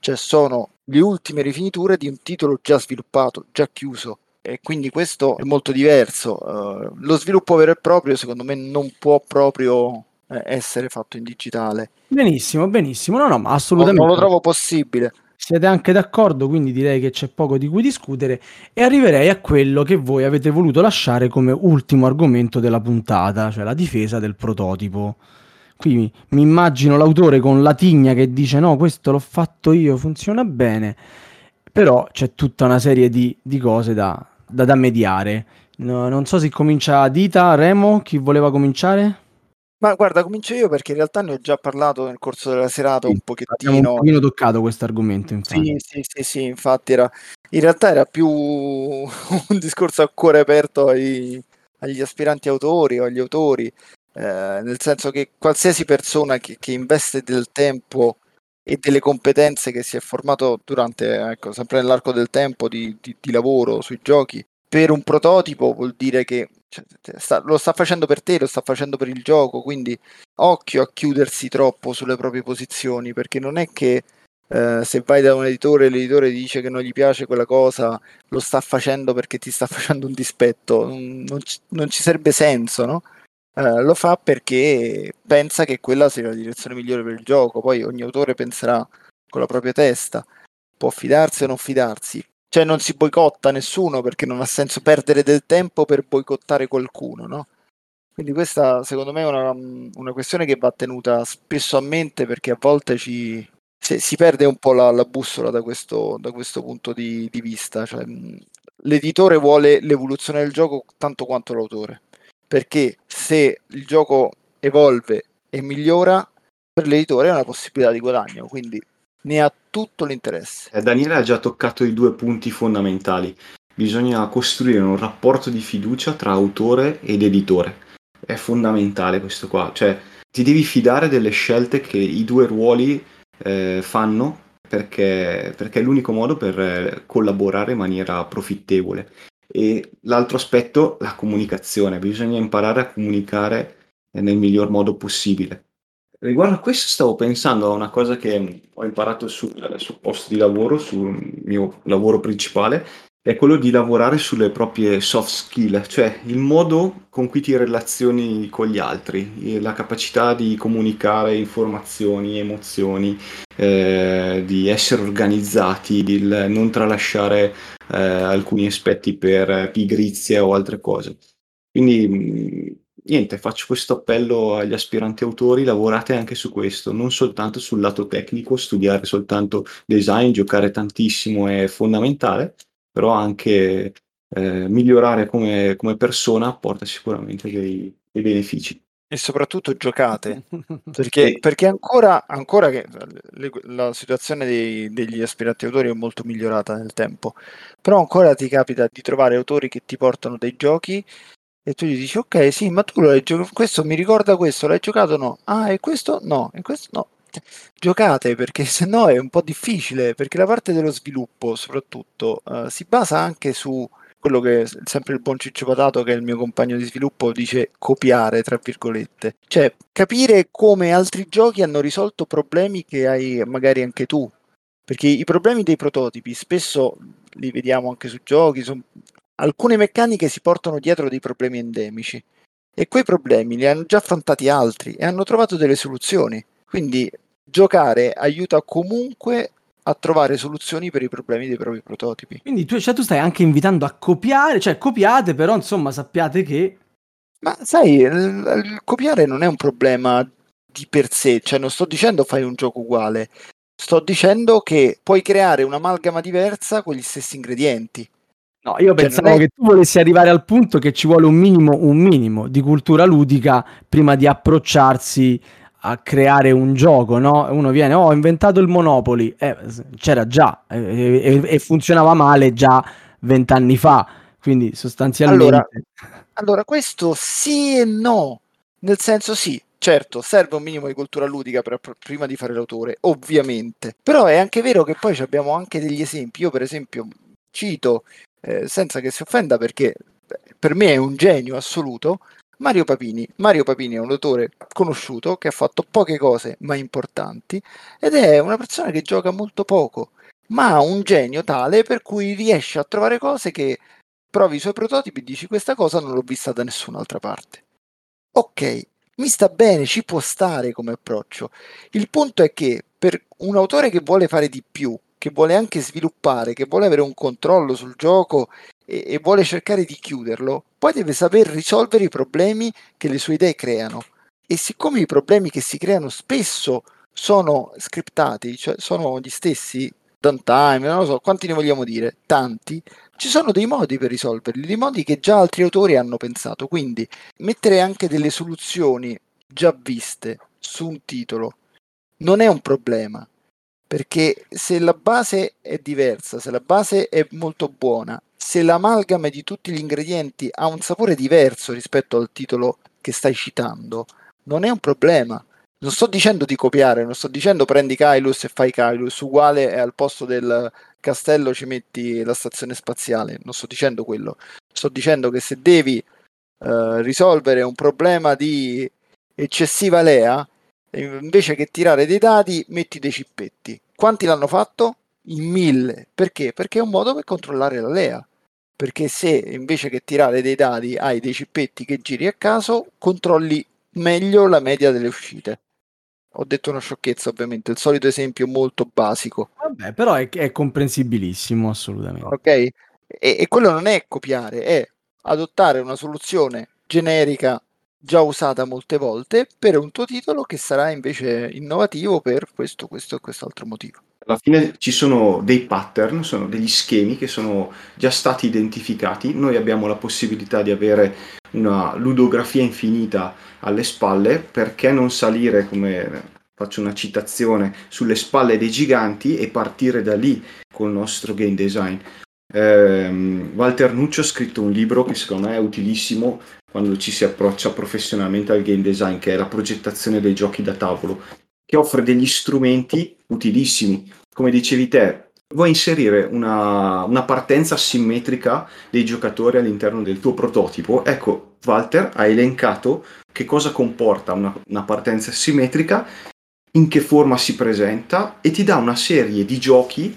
cioè sono le ultime rifiniture di un titolo già sviluppato, già chiuso. E quindi questo è molto diverso. Uh, lo sviluppo vero e proprio, secondo me, non può proprio eh, essere fatto in digitale. Benissimo, benissimo. No, no, ma assolutamente. Non lo trovo possibile. Siete anche d'accordo, quindi direi che c'è poco di cui discutere e arriverei a quello che voi avete voluto lasciare come ultimo argomento della puntata, cioè la difesa del prototipo. Qui mi, immagino l'autore con la tigna che dice no, questo l'ho fatto io, funziona bene, però c'è tutta una serie di, di cose da, da, da mediare. No, non so se comincia Dita, Remo, chi voleva cominciare? Ma guarda, comincio io perché in realtà ne ho già parlato nel corso della serata Sì, un Abbiamo un pochettino. pochino toccato questo argomento, infatti. Sì, sì, sì, sì, infatti era, in realtà era più un discorso a cuore aperto ai- agli aspiranti autori o agli autori, eh, nel senso che qualsiasi persona che, che investe del tempo e delle competenze che si è formato durante, ecco, sempre nell'arco del tempo di, di- di lavoro sui giochi, per un prototipo vuol dire che cioè, sta- lo sta facendo per te, lo sta facendo per il gioco, quindi occhio a chiudersi troppo sulle proprie posizioni, perché non è che eh, se vai da un editore e l'editore dice che non gli piace quella cosa, lo sta facendo perché ti sta facendo un dispetto, non, non ci, non ci sarebbe senso, no? Eh, lo fa perché pensa che quella sia la direzione migliore per il gioco, poi ogni autore penserà con la propria testa, può fidarsi o non fidarsi. Cioè non si boicotta nessuno perché non ha senso perdere del tempo per boicottare qualcuno, no? Quindi questa secondo me è una, una questione che va tenuta spesso a mente perché a volte ci, si, si perde un po' la, la bussola da questo, da questo punto di, di vista. Cioè, l'editore vuole l'evoluzione del gioco tanto quanto l'autore, perché se il gioco evolve e migliora, per l'editore è una possibilità di guadagno, quindi ne ha tutto l'interesse. Eh, Daniele ha già toccato i due punti fondamentali. Bisogna costruire un rapporto di fiducia tra autore ed editore. È fondamentale questo qua, cioè ti devi fidare delle scelte che i due ruoli eh, fanno perché, perché è l'unico modo per eh, collaborare in maniera profittevole. E l'altro aspetto, la comunicazione. Bisogna imparare a comunicare eh, nel miglior modo possibile. Riguardo a questo stavo pensando a una cosa che ho imparato sul, sul posto di lavoro, sul mio lavoro principale, è quello di lavorare sulle proprie soft skill, cioè il modo con cui ti relazioni con gli altri, la capacità di comunicare informazioni, emozioni, eh, di essere organizzati, di non tralasciare eh, alcuni aspetti per pigrizia o altre cose. Quindi niente, faccio questo appello agli aspiranti autori, lavorate anche su questo, non soltanto sul lato tecnico, studiare soltanto design, giocare tantissimo è fondamentale, però anche eh, migliorare come, come persona porta sicuramente dei, dei benefici. E soprattutto giocate, perché, perché ancora, ancora che le- la situazione dei- degli aspiranti autori è molto migliorata nel tempo, però ancora ti capita di trovare autori che ti portano dei giochi e tu gli dici ok sì ma tu lo hai giocato, questo mi ricorda questo, l'hai giocato no, ah e questo no, e questo no. Giocate perché se no è un po' difficile, perché la parte dello sviluppo soprattutto eh, si basa anche su quello che sempre il buon Ciccio Patato, che è il mio compagno di sviluppo, dice copiare, tra virgolette. Cioè, capire come altri giochi hanno risolto problemi che hai magari anche tu. Perché i problemi dei prototipi spesso li vediamo anche su giochi, son- alcune meccaniche si portano dietro dei problemi endemici e quei problemi li hanno già affrontati altri e hanno trovato delle soluzioni. Quindi giocare aiuta comunque a trovare soluzioni per i problemi dei propri prototipi. Quindi tu, cioè, tu stai anche invitando a copiare, cioè copiate, però insomma sappiate che... Ma sai, il, il copiare non è un problema di per sé, cioè non sto dicendo fai un gioco uguale, sto dicendo che puoi creare un'amalgama diversa con gli stessi ingredienti. No, io Cioè, pensavo è- che tu volessi arrivare al punto che ci vuole un minimo, un minimo di cultura ludica prima di approcciarsi a creare un gioco, no? Uno viene, oh, ho inventato il Monopoli, eh, c'era già e, e- e funzionava male già vent'anni fa, quindi sostanzialmente... Allora, Allora, questo sì e no, nel senso sì, certo, serve un minimo di cultura ludica per- per- prima di fare l'autore, ovviamente, però è anche vero che poi abbiamo anche degli esempi, io per esempio cito, eh, senza che si offenda perché per me è un genio assoluto, Mario Papini. Mario Papini è un autore conosciuto che ha fatto poche cose ma importanti ed è una persona che gioca molto poco, ma ha un genio tale per cui riesce a trovare cose che provi i suoi prototipi e dici questa cosa non l'ho vista da nessun'altra parte. Ok, mi sta bene, ci può stare come approccio. Il punto è che per un autore che vuole fare di più, che vuole anche sviluppare, che vuole avere un controllo sul gioco e, e vuole cercare di chiuderlo, poi deve saper risolvere i problemi che le sue idee creano. E siccome i problemi che si creano spesso sono scriptati, cioè sono gli stessi, downtime, non lo so, quanti ne vogliamo dire? Tanti. Ci sono dei modi per risolverli, dei modi che già altri autori hanno pensato, quindi mettere anche delle soluzioni già viste su un titolo non è un problema, perché se la base è diversa, se la base è molto buona, se l'amalgame di tutti gli ingredienti ha un sapore diverso rispetto al titolo che stai citando, non è un problema. Non sto dicendo di copiare, non sto dicendo prendi Kailus e fai Kailus uguale e al posto del castello ci metti la stazione spaziale, non sto dicendo quello. Sto dicendo che se devi uh, risolvere un problema di eccessiva lea, invece che tirare dei dati, metti dei cippetti. Quanti l'hanno fatto? In mille. Perché? Perché è un modo per controllare la lea. Perché se invece che tirare dei dati hai dei cippetti che giri a caso, controlli meglio la media delle uscite. Ho detto una sciocchezza, ovviamente, il solito esempio molto basico. Vabbè, però è, è comprensibilissimo, assolutamente. Ok? E, e quello non è copiare, è adottare una soluzione generica già usata molte volte per un tuo titolo che sarà invece innovativo per questo, questo e quest'altro motivo. Alla fine ci sono dei pattern, sono degli schemi che sono già stati identificati. Noi abbiamo la possibilità di avere una ludografia infinita alle spalle, perché non salire, come faccio una citazione, sulle spalle dei giganti e partire da lì col nostro game design. Eh, Walter Nuccio ha scritto un libro che secondo me è utilissimo quando ci si approccia professionalmente al game design, che è la progettazione dei giochi da tavolo, che offre degli strumenti utilissimi. Come dicevi te, vuoi inserire una, una partenza simmetrica dei giocatori all'interno del tuo prototipo? Ecco, Walter ha elencato che cosa comporta una, una partenza simmetrica, in che forma si presenta e ti dà una serie di giochi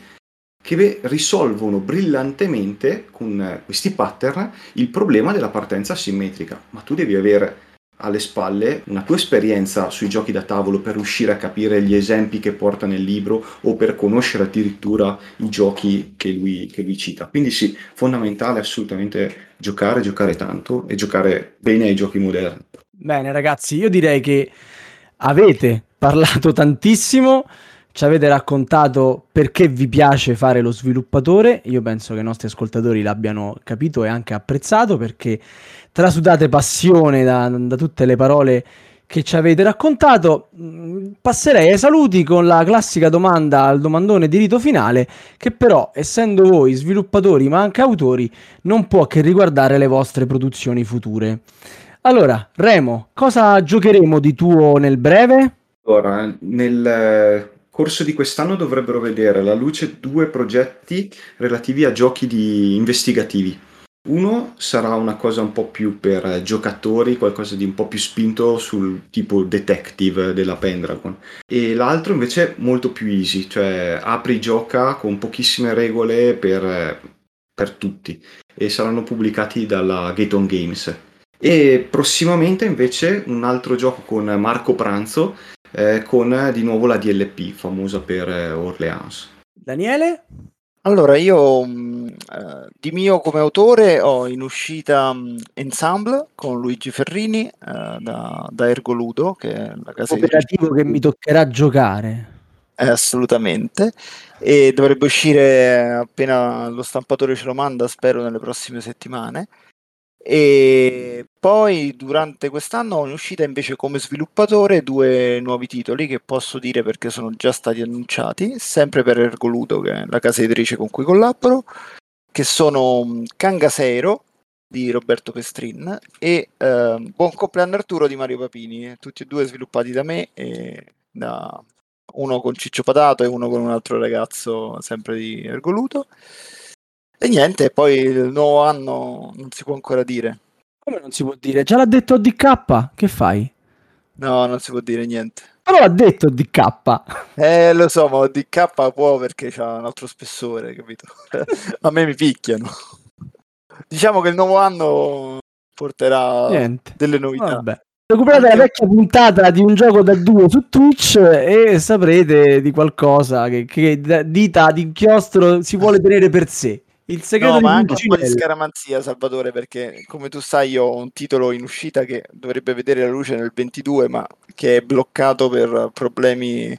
che risolvono brillantemente con questi pattern il problema della partenza simmetrica. Ma tu devi avere alle spalle una tua esperienza sui giochi da tavolo per riuscire a capire gli esempi che porta nel libro o per conoscere addirittura i giochi che lui, che lui cita. Quindi sì, fondamentale assolutamente giocare, giocare tanto e giocare bene ai giochi moderni. Bene ragazzi, io direi che avete parlato tantissimo ci avete raccontato perché vi piace fare lo sviluppatore. Io penso che i nostri ascoltatori l'abbiano capito e anche apprezzato perché trasudate passione da, da tutte le parole che ci avete raccontato. Mm, passerei ai saluti con la classica domanda al domandone di rito finale, che però, essendo voi sviluppatori ma anche autori, non può che riguardare le vostre produzioni future. Allora, Remo, cosa giocheremo di tuo nel breve? Allora, nel corso di quest'anno dovrebbero vedere alla luce due progetti relativi a giochi di investigativi. Uno sarà una cosa un po' più per giocatori, qualcosa di un po' più spinto sul tipo detective della Pendragon. E l'altro invece molto più easy, cioè apri gioca con pochissime regole per, per tutti e saranno pubblicati dalla Gaton Games. E prossimamente invece un altro gioco con Marco Pranzo eh, con di nuovo la DLP famosa per eh, Orleans. Daniele? Allora, io mh, eh, di mio come autore ho in uscita mh, Ensemble con Luigi Ferrini eh, da, da Ergoludo, che è la casa Operativo di... che mi toccherà giocare. Eh, assolutamente. E dovrebbe uscire appena lo stampatore ce lo manda, spero, nelle prossime settimane. E poi durante quest'anno ho in uscita invece come sviluppatore due nuovi titoli che posso dire perché sono già stati annunciati, sempre per Ergoludo, che è la casa editrice con cui collaboro, che sono Cangaseiro di Roberto Pestrin e eh, Buon compleanno Arturo di Mario Papini, tutti e due sviluppati da me da uno con Ciccio Patato e uno con un altro ragazzo sempre di Ergoludo. E niente, poi il nuovo anno non si può ancora dire. Come non si può dire? Già l'ha detto DK, che fai? No, non si può dire niente. Però l'ha detto DK. Eh, lo so, ma DK può perché ha un altro spessore, capito? A me mi picchiano. Diciamo che il nuovo anno porterà niente. delle novità. Vabbè. Recuperate la vecchia puntata di un gioco da due su Twitch e saprete di qualcosa che, che dita di inchiostro si vuole tenere per sé Il segreto No, di ma anche un po' di scaramanzia, Salvatore, perché come tu sai io ho un titolo in uscita che dovrebbe vedere la luce nel 22, ma che è bloccato per problemi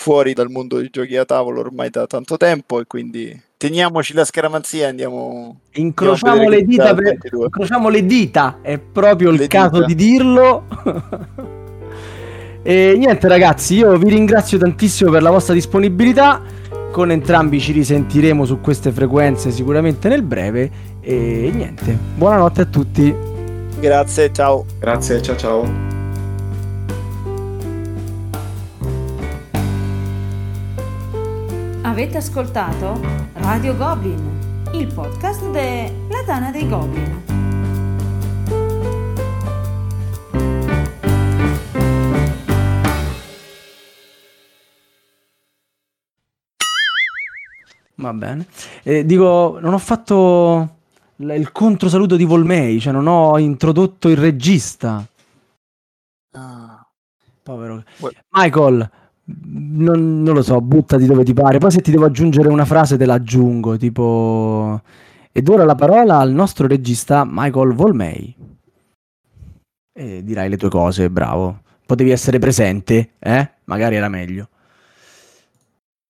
fuori dal mondo dei giochi a tavolo ormai da tanto tempo e quindi teniamoci la scaramanzia e andiamo... Incrociamo Andiamo le dita, per... 22. incrociamo le dita, è proprio il Le caso dita. di dirlo. e niente ragazzi, io vi ringrazio tantissimo per la vostra disponibilità. Con entrambi ci risentiremo su queste frequenze sicuramente nel breve. E niente, buonanotte a tutti. Grazie, ciao. Grazie, ciao ciao. Avete ascoltato Radio Goblin, il podcast della Tana dei Goblin. Va bene. Eh, dico, non ho fatto l- il controsaluto di Volmei, cioè non ho introdotto il regista. Ah, Povero. Vuoi- Michael, non, non lo so, buttati dove ti pare. Poi se ti devo aggiungere una frase te la aggiungo, tipo... Ed ora la parola al nostro regista Michael Volmei. E dirai le tue cose, bravo. Potevi essere presente, eh? Magari era meglio.